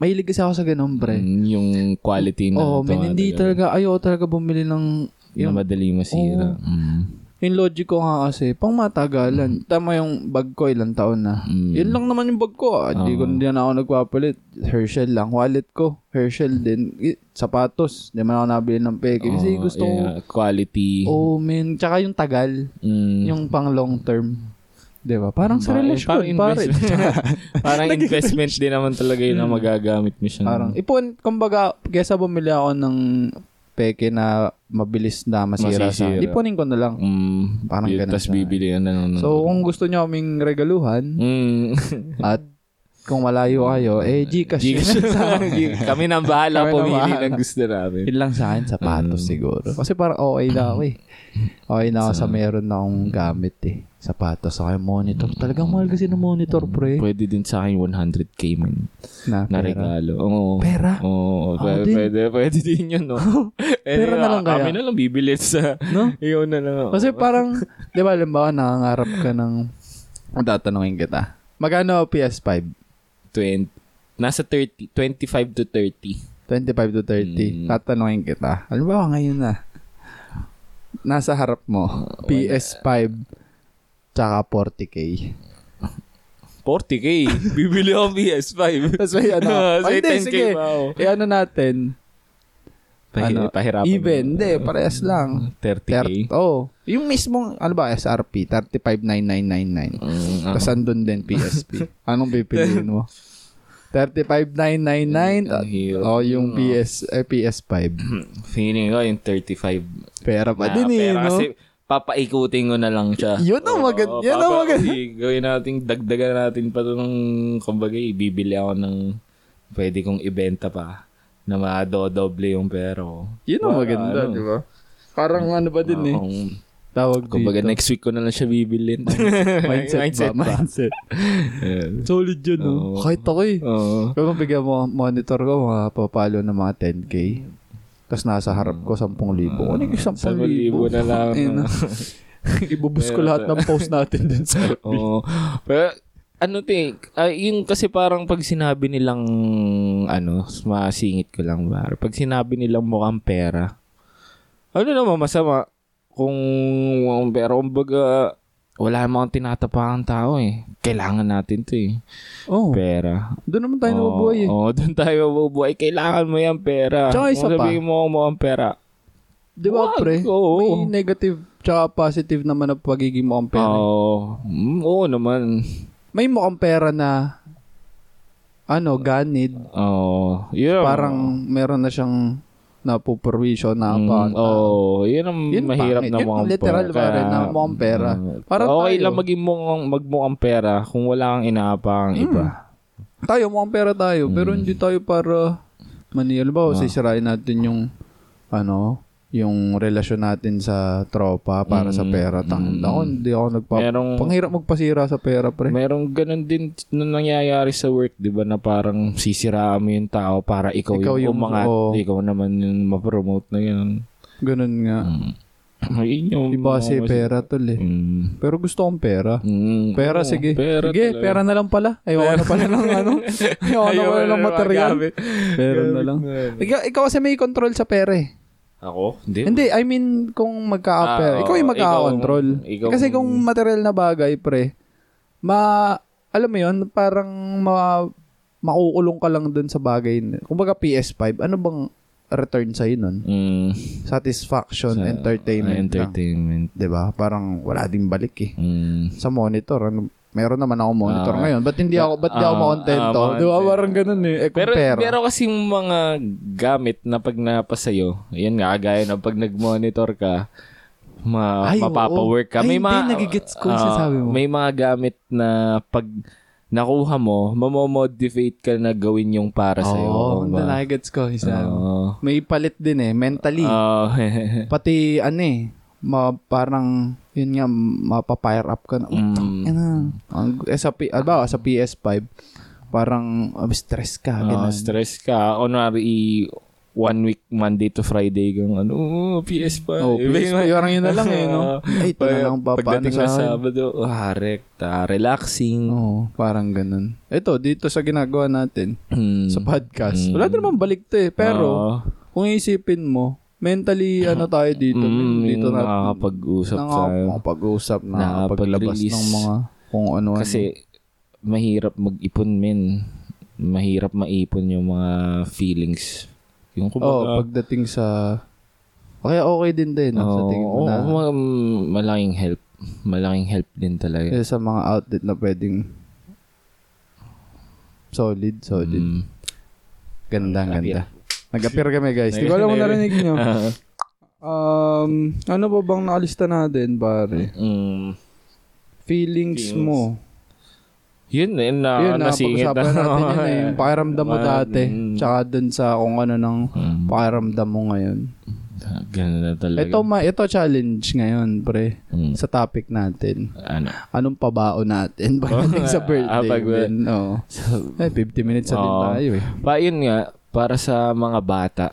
Mahilig kasi ako sa ganun, pre. Mm, yung quality na Oo, oh, man, hindi talaga, ayaw talaga bumili ng... Yung madali masira. Mm. Yung logic ko nga kasi, pang matagalan. Tama yung bag ko, ilang taon na. Mm. Yun lang naman yung bag ko. ah. Hindi ko hindi na ako nagpapalit. Herschel lang. Wallet ko, Herschel din. I- sapatos. Hindi man ako nabili ng peke. Kasi Oo, gusto ko, yeah, quality. oh man, tsaka yung tagal. Mm. Yung pang long term. Di ba? Parang sa Parang- relasyon, [LAUGHS] parang [LAUGHS] investment. Parang investment din naman talaga yun na magagamit mo siya. Parang, ipon, kumbaga, kesa bumili ako ng peke na mabilis na masira sa... Masisira. Ipunin ko na lang. Mm, Parang yun, ganun siya. bibili yan na nun. So, kung gusto nyo kaming regaluhan, mm. at kung malayo kayo, eh, Gcash. Gcash. [LAUGHS] Kami nang bahala Kami nang pumili ng gusto namin. Yun lang sa akin, sapatos Mm. siguro. Kasi parang okay na ako eh. Okay na ako sa meron na akong gamit eh. Sapatos, saka yung monitor. Talagang mahal kasi ng monitor, pre. Pwede din sa akin 100k man Na, na pera. regalo. Oo. Pera? Oo. Ako pwede, din. pwede, pwede din yun, no? [LAUGHS] Pera na lang kaya? Kami na lang bibili sa... No? [LAUGHS] Yun na lang. Kasi parang, di ba, halimbawa, nangangarap ka ng, tatanungin kita, magkano PS5? 20, nasa 30, 25 to 30. 25 to 30. Mm. Tatanungin kita. Halimbawa, ngayon na, nasa harap mo, PS5, tsaka 40k. 40k. Bibili ako PS5. Tapos may ano, [LAUGHS] ay, hindi, 10K sige. pa. Eh, ano natin? Pahi- Ano, pahirapan. Even, hindi, parehas lang. 30k. Ter- oh, yung mismong, ano ba, SRP, 359999. Mm, Tapos andun din PSP. [LAUGHS] Anong pipiliin mo? 35,999 Ang hirap. o yung PS eh, PS5. [CLEARS THROAT] Feeling ko yung 35. Pera pa na din eh, no? Kasi papaikutin ko na lang siya. Yun ang magand- Oo, yun ang papa- magand- i- Gawin natin, dagdagan natin pa ito ng, kumbaga, bibili ako ng pwede kong ibenta pa na madodoble yung pera ko. Yun ang maganda, ano, di ba? Parang ano ba din eh. Kung, Tawag kumbaga, dito. next week ko na lang siya bibilin. [LAUGHS] mindset, ba? Mindset. Solid yun, no? Oo. Kahit ako eh. Oo. Kung bigyan mo monitor ko, mga papalo ng mga 10K. Tapos nasa harap ko, 10,000. Ano yung 10,000? 10,000 na lang. [LAUGHS] Ibubus ko lahat ng post natin din sa. [LAUGHS] Oo. Pero, ano te, ah, yung kasi parang pag sinabi nilang, ano, masingit ko lang ba, pag sinabi nilang mukhang pera, ano naman masama, kung mukhang pera, kumbaga, wala namang tinatapakang tao eh. Kailangan natin to eh. Oh, Pera. doon naman tayo nabubuhay eh. Oo, doon tayo mabubuhay. Kailangan mo yan pera. Tsaka isa Kung pa. sabihin mo mukhang pera. Di ba, Wag, pre? oo. May negative tsaka positive naman na pagiging mukhang pera. Oo. Mm, oo naman. May mukhang pera na ano, ganid. Oo. Yeah. Parang meron na siyang napuperwisyo na Mm, pa. Oo, yun ang Yun mahirap pangit. na Yun mukhang literal pera. pare na mukhang pera. Mm, Parang okay tayo. lang maging mukhang, magmukhang pera kung wala kang inaapang Mm. iba. Tayo, mukhang pera tayo. Pero Mm. hindi tayo para maniyal ba? Ah. Sisirain natin yung ano, yung relasyon natin sa tropa para sa Mm, pera. Tang, mm. ako, hindi ako nagpa... Merong, Panghirap magpasira sa pera, pre. merong ganun din na nangyayari sa work, di ba, na parang sisiraan mo yung tao para ikaw, Ikaw yung, yung- umangat, oo. ikaw naman yung ma-promote na yun. Ganun nga. Mm. [CLEARS THROAT] Yun yung Iba kasi pera tol eh. Mm. Pero gusto kong pera. Mm. Pera, Oo, sige. Pera sige, talaga. pera na lang pala. Ayoko na pala ng ano. Ayoko na pala ng material. Pera na lang. Ikaw, ikaw kasi may control sa pera eh. Ako? Hindi. Hindi, I mean, kung magkaka-pera. Ah, ikaw yung oo. magkaka-control. Ikaw- ikaw- kasi kung material na bagay, pre, ma, alam mo yun, parang ma, makukulong ka lang dun sa bagay. na- Kumbaga PS5, ano bang return sa'yo nun? Mm. Satisfaction, Sa- entertainment. lang. Entertainment. 'Di ba Parang wala ding balik eh. Mm. Sa monitor, ano, meron naman ako monitor Ah. ngayon. Ba't hindi ako, ba't di ako Ah, makontento? ah, Di ba parang ganun eh. Eh, Pero, pera. pero kasi mga gamit na pag napasayo, yan nga, gaya na pag nag-monitor ka, ma, Ay, mapapawork ka. Ay, May hindi, mga, nagigets ko yung ah, sinasabi mo. May mga gamit na pag nakuha mo, mamomodifate ka na gawin yung para sa'yo. Oo, oh, nagigets ko. Isa. Oo. May palit din eh, mentally. Oo. [LAUGHS] Pati ano eh, ma, parang, yun nga, mapapire up ka na. Mm. Ang, eh, sa, P- ah, sa PS5, parang um, stress ka. Oo, Ganun. stress ka. Kunwari, one week, Monday to Friday, kang ano, oh, PS5. Oh, [LAUGHS] PS5, parang yun na lang eh, no? [LAUGHS] Ay, ito na lang pa, Pagdating sa na? Sabado, ah, rekta, relaxing. Oo, parang ganun. Ito, dito sa ginagawa natin, Hmm. sa podcast, Mm. wala din naman balik to eh. Pero, Oo. kung isipin mo, mentally, ano tayo dito, Mm, dito na, nakakapag-usap tayo. nakakapag-usap, nakakapaglabas Nakakapag-release. ng mga, kung ano-ano. Kasi, mahirap mag-ipon, men. Mahirap maipon yung mga feelings. Yung oh, kumbaga, pagdating sa, kaya okay din din, no, sa tingin oo, na, ma- malaking help. Malaking help din talaga. sa mga outlet na pwedeng, solid, solid. Mm. Ganda, ganda. Nag-appear kami, guys. Di ko alam kung narinig nyo. [LAUGHS] Um, ano ba bang nakalista natin, pare? Mm. Feelings, Feelings. mo. Yun, yun na, Yun, na, nasingit pag-usapan [LAUGHS] natin yun eh. Yung pakiramdam mo Ah, dati. Tsaka dun sa kung ano ng Mm. pakiramdam mo ngayon. Ganun na talaga. Ito, ma, ito challenge ngayon, pre. Mm. Sa topic natin. Ano? Anong pabaon natin [LAUGHS] pagdating sa Ah, birthday? pag- men? Oo. Eh, 50 minutes na din Oo. tayo eh. Pa, yun nga, para sa mga bata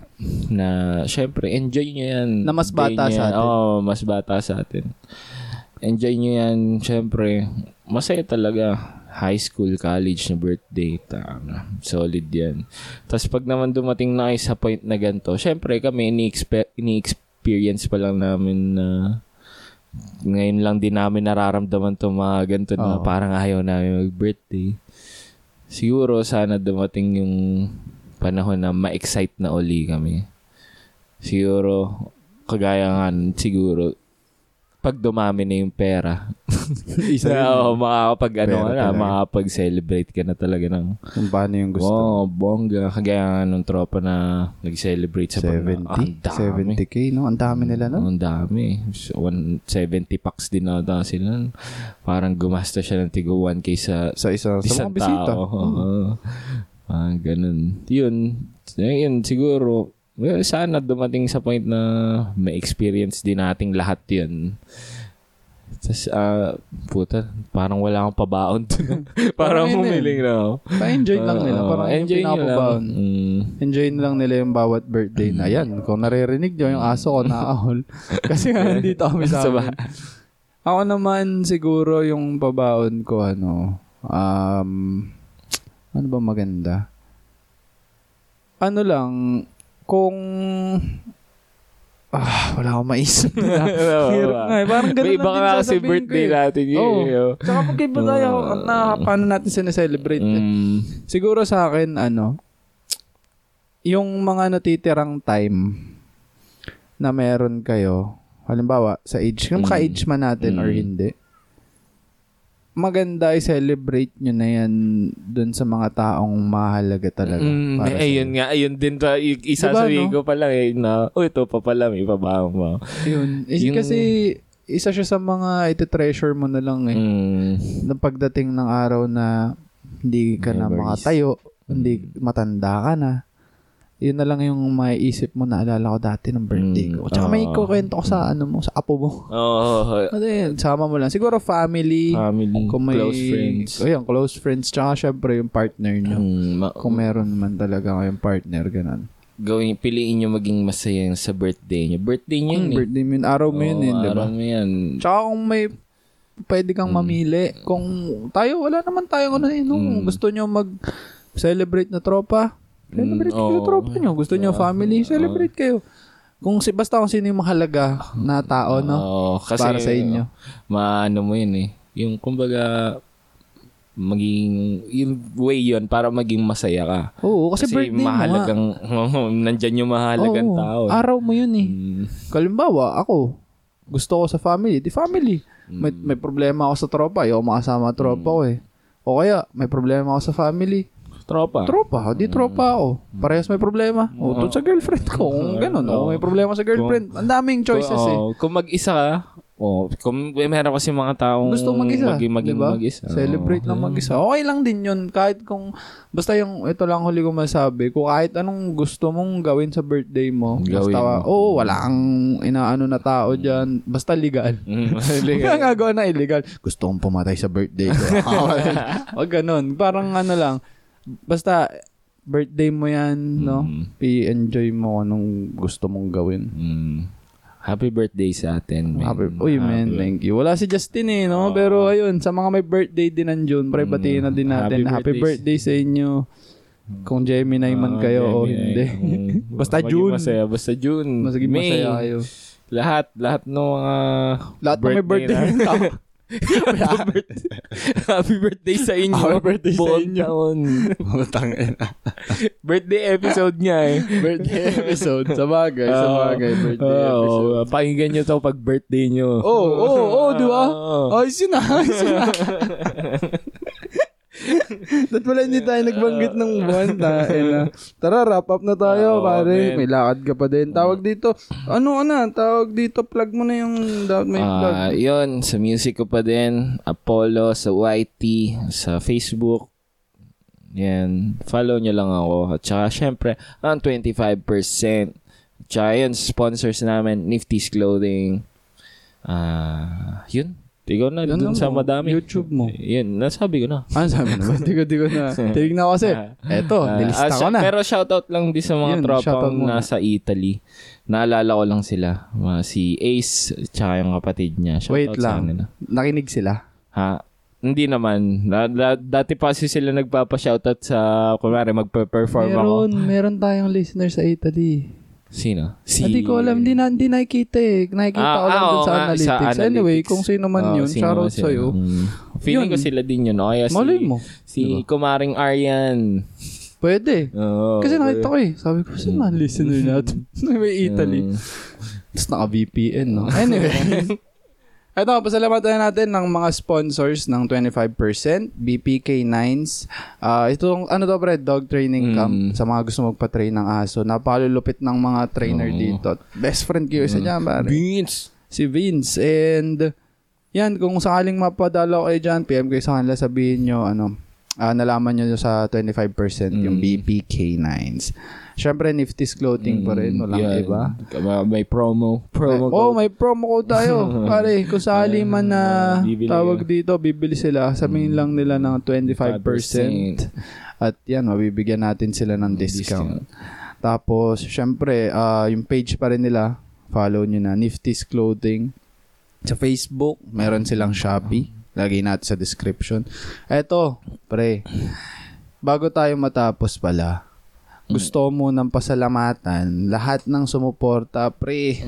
na, syempre, enjoy nyo yan. Na mas bata sa atin. Oo, mas bata sa atin. Enjoy nyo yan, syempre. Masaya talaga. High school, college na birthday. Tama. Solid yan. Tapos pag naman dumating na kayo sa point na ganito, syempre kami, ini-expe- ini-experience pa lang namin na ngayon lang din namin nararamdaman to mga ganito na Oo. parang ayaw namin mag-birthday. Siguro sana dumating yung panahon na ma-excite na uli kami. Siguro, kagaya nga, siguro, pag dumami na yung pera, [LAUGHS] Isa na, oh, makakapag, ano, ka na, makakapag-celebrate ka na talaga ng, Kung paano yung gusto. oh, bongga. Kagaya nga nung tropa na nag-celebrate sa pag- 70? Ang dami. 70k, no? Ang dami nila, no? Ang dami. So, 170 packs din ata sila. Parang gumasta siya ng tigo 1k sa Sa isa, sa isang mga bisita. tao. Mm. Ah, ganun. Yun. Yun, siguro, well, sana dumating sa point na may experience din nating lahat yun. Tapos, ah, puta, parang wala akong pabaon. [LAUGHS] [LAUGHS] parang Parang humiling na ako. Pa-enjoy lang nila. Oo, Parang enjoy nyo lang. pinapabaon. Mm. Enjoy na lang nila yung bawat birthday na yan. Kung naririnig nyo, yung aso ko naahol. [LAUGHS] Kasi nga, nandito kami Sa amin. Ako naman siguro yung pabaon ko, ano, um, ano ba maganda? Ano lang, kung, ah, wala akong maisip na. [LAUGHS] Hirap nga eh. Parang ganun May iba ka kasi sasabihin ko birthday eh. natin. yun, Oo. eh. Tsaka pag iba tayo, na, paano natin sineselebrate eh. Mm. Siguro sa akin, ano, yung mga natitirang time na meron kayo, halimbawa, sa age, Mm. ka-age man natin or Mm. hindi, maganda i-celebrate nyo na yan dun sa mga taong mahalaga talaga. Mm, para eh, sa ayun nga, ayun din ta, y- isasabihin Diba, ko pa lang eh, na, oh, ito pa pala, may pabaho mo. Yun. Eh, Yung- Kasi, isa siya sa mga iti-treasure mo na lang eh. Mm. Na pagdating ng araw na hindi ka na Memories. makatayo, hindi matanda ka na, yun na lang yung maiisip mo na alala ko dati ng birthday Mm, ko. Tsaka may oo. kukwento ko sa ano mo, sa apo mo. Oo, Ano yun, sama mo lang. Siguro family, family, kung may, close friends. O yan, close friends. Tsaka syempre yung partner nyo. Mm, ma- Kung meron man talaga kayong partner, ganun. gawin, piliin nyo maging masaya yung sa birthday nyo. Birthday nyo yun Yung eh. birthday mo yun, araw mo yun, Oo, eh, di ba? araw mo yan. Tsaka kung may pwede kang Mm. mamili, kung tayo, wala naman tayo ano eh, no? Mm. Gusto nyo mag-celebrate na tropa, celebrate Mm, kayo oo. tropa nyo. Gusto nyo Oo. family, celebrate kayo. Kung si basta kung sino yung mahalaga na tao, no? Oo, kasi, Para sa inyo. Maano mo yun eh. Yung kumbaga, maging, yung way yun para maging masaya ka. Oo, kasi, birthday mo nga. mahalagang, [LAUGHS] nandyan yung mahalagang Oo, tao. Araw mo yun eh. Mm. Kalimbawa, ako, gusto ko sa family, di family. May, Mm. may problema ako sa tropa, ayaw makasama tropa ko eh. O kaya, may problema ako sa family, Tropa. tropa, di tropa ako. Parehas may problema. O, doon sa girlfriend ko. Kung ganun, o may problema sa girlfriend. Ang daming choices eh. Oo, Kung mag-isa ka, oh, kung may meron kasi mga taong Gusto mag-isa, maging, maging diba? mag-isa. Celebrate lang mag-isa. Okay lang din yun. Kahit kung, basta yung, ito lang huli ko masabi, kung kahit anong gusto mong gawin sa birthday mo, Gawin basta, mo. oo, wala kang inaano na tao dyan, basta legal. Mm, [LAUGHS] Kaya nga gawa na illegal. Gusto kong pumatay sa birthday ko. [LAUGHS] [LAUGHS] Wag ganun. Parang ano lang, basta, birthday mo yan, no? Mm. I-enjoy mo anong gusto mong gawin. Mm. Happy birthday sa atin, man. Happy, uy, man, Happy- thank you. Wala si Justin eh, no? Pero ayun, sa mga may birthday din nandiyon, pre, Mm, batiin na din natin. happy Happy, birthday sa inyo. Kung Gemini man Ah, kayo o hindi. Basta June. Masaya. Basta June. Masaging May. masaya kayo. Lahat. Lahat ng mga Lahat ng may birthday. na- [LAUGHS] Happy birthday sa inyo. Happy birthday sa inyo. taon. Butang birthday episode niya eh. birthday episode. Sa bagay, sa Oo. bagay. Birthday Oo, episode. pakinggan nyo to pag birthday nyo. Oo, oo, oo, di ba? Oo. Ayos yun ah, ayos yun ah. [LAUGHS] [LAUGHS] Dapat pala hindi tayo nagbanggit ng buwan [LAUGHS] na, na. Tara, wrap up na tayo, Oo, pare. man. May lakad ka pa din. Tawag dito. Ano ka na? Tawag dito. Plug mo na yung dapat may plug. Ah, yun, sa music ko pa din, Apollo, sa YT, sa Facebook. Yan, follow nyo lang ako. At saka, syempre, ang 25%. Tsaka yun, sponsors namin, Nifty's Clothing. Ah, yun. Ikaw na, Yan dun sa mo. madami. YouTube mo. Yun, nasabi ko na. Ano [LAUGHS] sabi naman? Di ko, di ko na. [LAUGHS] Tinignan ko kasi. Eto, Ah, nilista ah, ko na. Pero shoutout lang din sa mga Yun, tropang nasa Italy. Naalala ko lang sila. Si Ace, tsaka yung kapatid niya. Shoutout Wait sa lang. kanila. Nakinig sila. Ha? Hindi naman. Da- da- dati pa kasi sila nagpapa-shoutout sa, kunwari, magpe-perform ako. Meron, meron tayong listener sa Italy. Sino? Si... Hindi ko alam, hindi na, hindi nakikita eh. Nakikita Ah, ko lang ah, dun sa, nga, analytics. sa Anyway, analytics. kung sino man Oh, yun, man sila. sa'yo. Mm. Feeling Yun. ko sila din yun. O kaya si, Malay mo. si Kumaring Aryan. Pwede. Oo. Kasi nakita ko eh. Sabi ko, sino man listener [LAUGHS] natin? [LAUGHS] May Italy. Mm. Tapos naka-VPN, no? Anyway. [LAUGHS] Ito, pasalamatan natin ng mga sponsors ng 25%, BPK9s. Ah, itong, ano to, pre, dog training camp Mm. sa mga gusto magpa-train ng aso. Napakalulupit ng mga trainer Oo. dito. Best friend ko isa dyan, pare. Beans. Si Vince. And, yan, kung sakaling mapadala kayo dyan, PM kayo sa kanila, sabihin nyo, ano, ah, nalaman nyo sa 25% yung Mm. BPK9s. Siyempre, Nifty's clothing pa rin. Walang Yan. iba. May- promo. Promo oh, code. may promo code tayo. [LAUGHS] Pare, kung sakali man na [LAUGHS] Bibili tawag dito, bibili sila, sabihin lang nila ng 25%. At yan, mabibigyan natin sila ng discount. Tapos, syempre, ah, yung page pa rin nila, follow nyo na, Nifty's Clothing. Sa Facebook, meron silang Shopee. Lagay natin sa description. Eto, pre, bago tayo matapos pala, gusto mo munang pasalamatan lahat ng sumuporta, pre.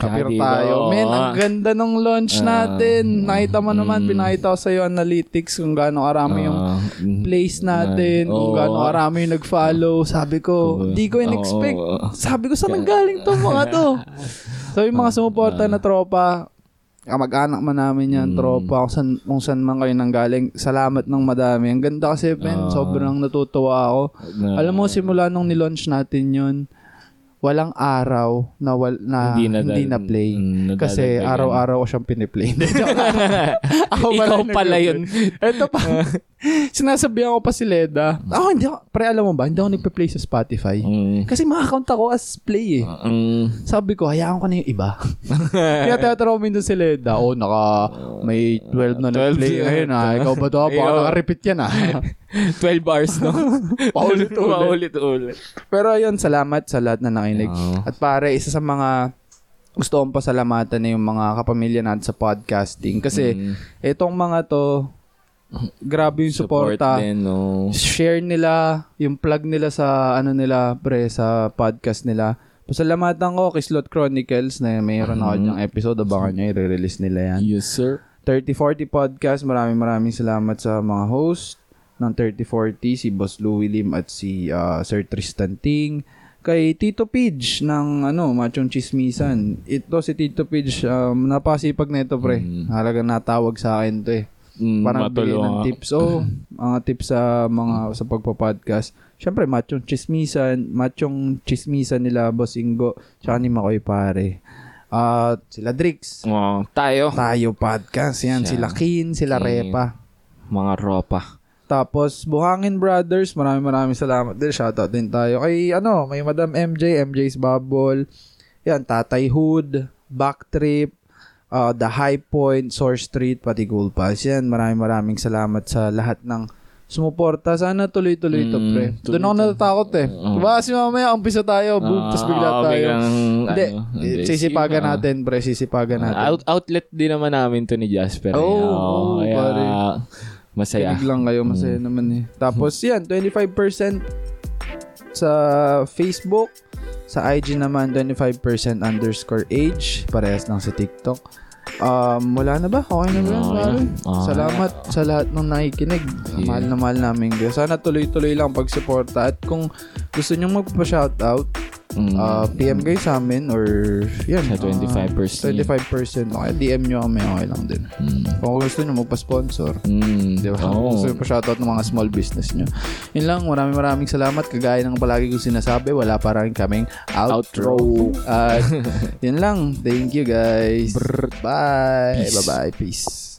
Kapir Kaya tayo. Men, ang ganda ng launch Ah, natin. Nakita mo naman, mm. pinakita ko sa'yo analytics kung gaano karami yung Ah, mm. plays natin, kung gaano karami yung nag-follow. Sabi ko, di ko in-expect. Sabi ko, saan nanggaling to mga to? [LAUGHS] So, yung mga sumuporta na tropa, kamag-anak man namin yan, Mm. tropa, kung saan, kung saan man kayo nanggaling, salamat ng madami. Ang ganda kasi, Ben, Ah. sobrang natutuwa ako. Na- Alam mo, simula nung nilaunch natin yun, walang araw na, wal, na hindi, na, Hindi na- play. Mm, Kasi araw-araw ko siyang piniplay. [LAUGHS] [LAUGHS] Ako Ikaw pala yun. Ito pa. [LAUGHS] [LAUGHS] Sinasabihan ko pa si Leda. Ako, hindi ako, pre, alam mo ba, hindi ako nagpe-play sa Spotify. Mm. Kasi ma-account ako as play eh. Mm. Sabi ko, hayaan ko na yung iba. [LAUGHS] Kaya teatro ko minsan si Leda. Oh, naka, may 12 na 12 nag-play na. ngayon ah. [LAUGHS] Ikaw ba to? Baka naka-repeat yan ah. 12 hours, no? Paulit-ulit. Paulit-ulit. Pero yun, salamat sa lahat na nakinig. Oo. At pare, isa sa mga gusto kong pasalamatan na yung mga kapamilya natin sa podcasting. Kasi Mm. itong mga to, grabe yung Support suporta. din, no? Share nila, yung plug nila sa ano nila, pre, sa podcast nila. Pasalamatan ko kay Slot Chronicles na mayroon ako Mhm. dyang episode. Abangan nyo, i-release nila yan. Yes, sir. 3040 Podcast, maraming maraming salamat sa mga host ng 3040, si Boss Louie Lim at si ah, Sir Tristan Ting. kay Tito Pidge ng ano, Machong Chismisan. Ito si Tito Pidge, um, napasipag na ito pre. Halaga natawag sa akin to eh. Mm, Parang bigay ng tips. Oh, [LAUGHS] mga tips sa mga sa pagpa-podcast. Siyempre, Machong Chismisan, Machong Chismisan nila Boss Ingo, tsaka ni Makoy Pare. At sila Drix. Oh, tayo. Tayo podcast. Yan, Siya. sila Kin, sila Kin. Repa. Mga ropa. Tapos, Buhangin Brothers, maraming maraming salamat din. Shoutout din tayo. Kay, ano, may Madam MJ, MJ's Bubble. Yan, Tatay Hood, Backtrip, uh, The High Point, Source Street, pati Cool Pass. Yan, maraming maraming salamat sa lahat ng sumuporta. Sana tuloy-tuloy ito, Mm, pre. Doon ako natatakot eh. Diba kasi mamaya, umpisa tayo, boom, tapos bigla Ah, tayo. biglang, Hindi, ano, sisipagan ah. natin, pre. Sisipagan natin. Out, outlet din naman namin to ni Jasper. Oo, eh. oo, kaya pare. masaya. Kinig lang kayo, masaya naman eh. Tapos yan, 25% sa Facebook. Sa IG naman, 25% underscore age. Parehas lang sa TikTok. Um, wala na ba? Okay na ba na. pare? Okay. Salamat sa lahat ng nakikinig. Yeah. Mahal na mahal namin. Sana tuloy-tuloy lang pagsuporta. At kung gusto nyo magpa-shoutout, Mm. uh, PM kayo sa amin or yan. Sa uh, 25%. 25%. Okay, DM nyo kami. Okay lang din. Mm. Kung gusto nyo magpa-sponsor, Mm. Di ba? Oo. Gusto pa shoutout ng mga small business nyo. Yun lang, maraming maraming salamat. Kagaya ng palagi kong sinasabi, wala pa rin kaming outro. At [LAUGHS] yun lang. Thank you guys. Bye. Bye-bye. Peace.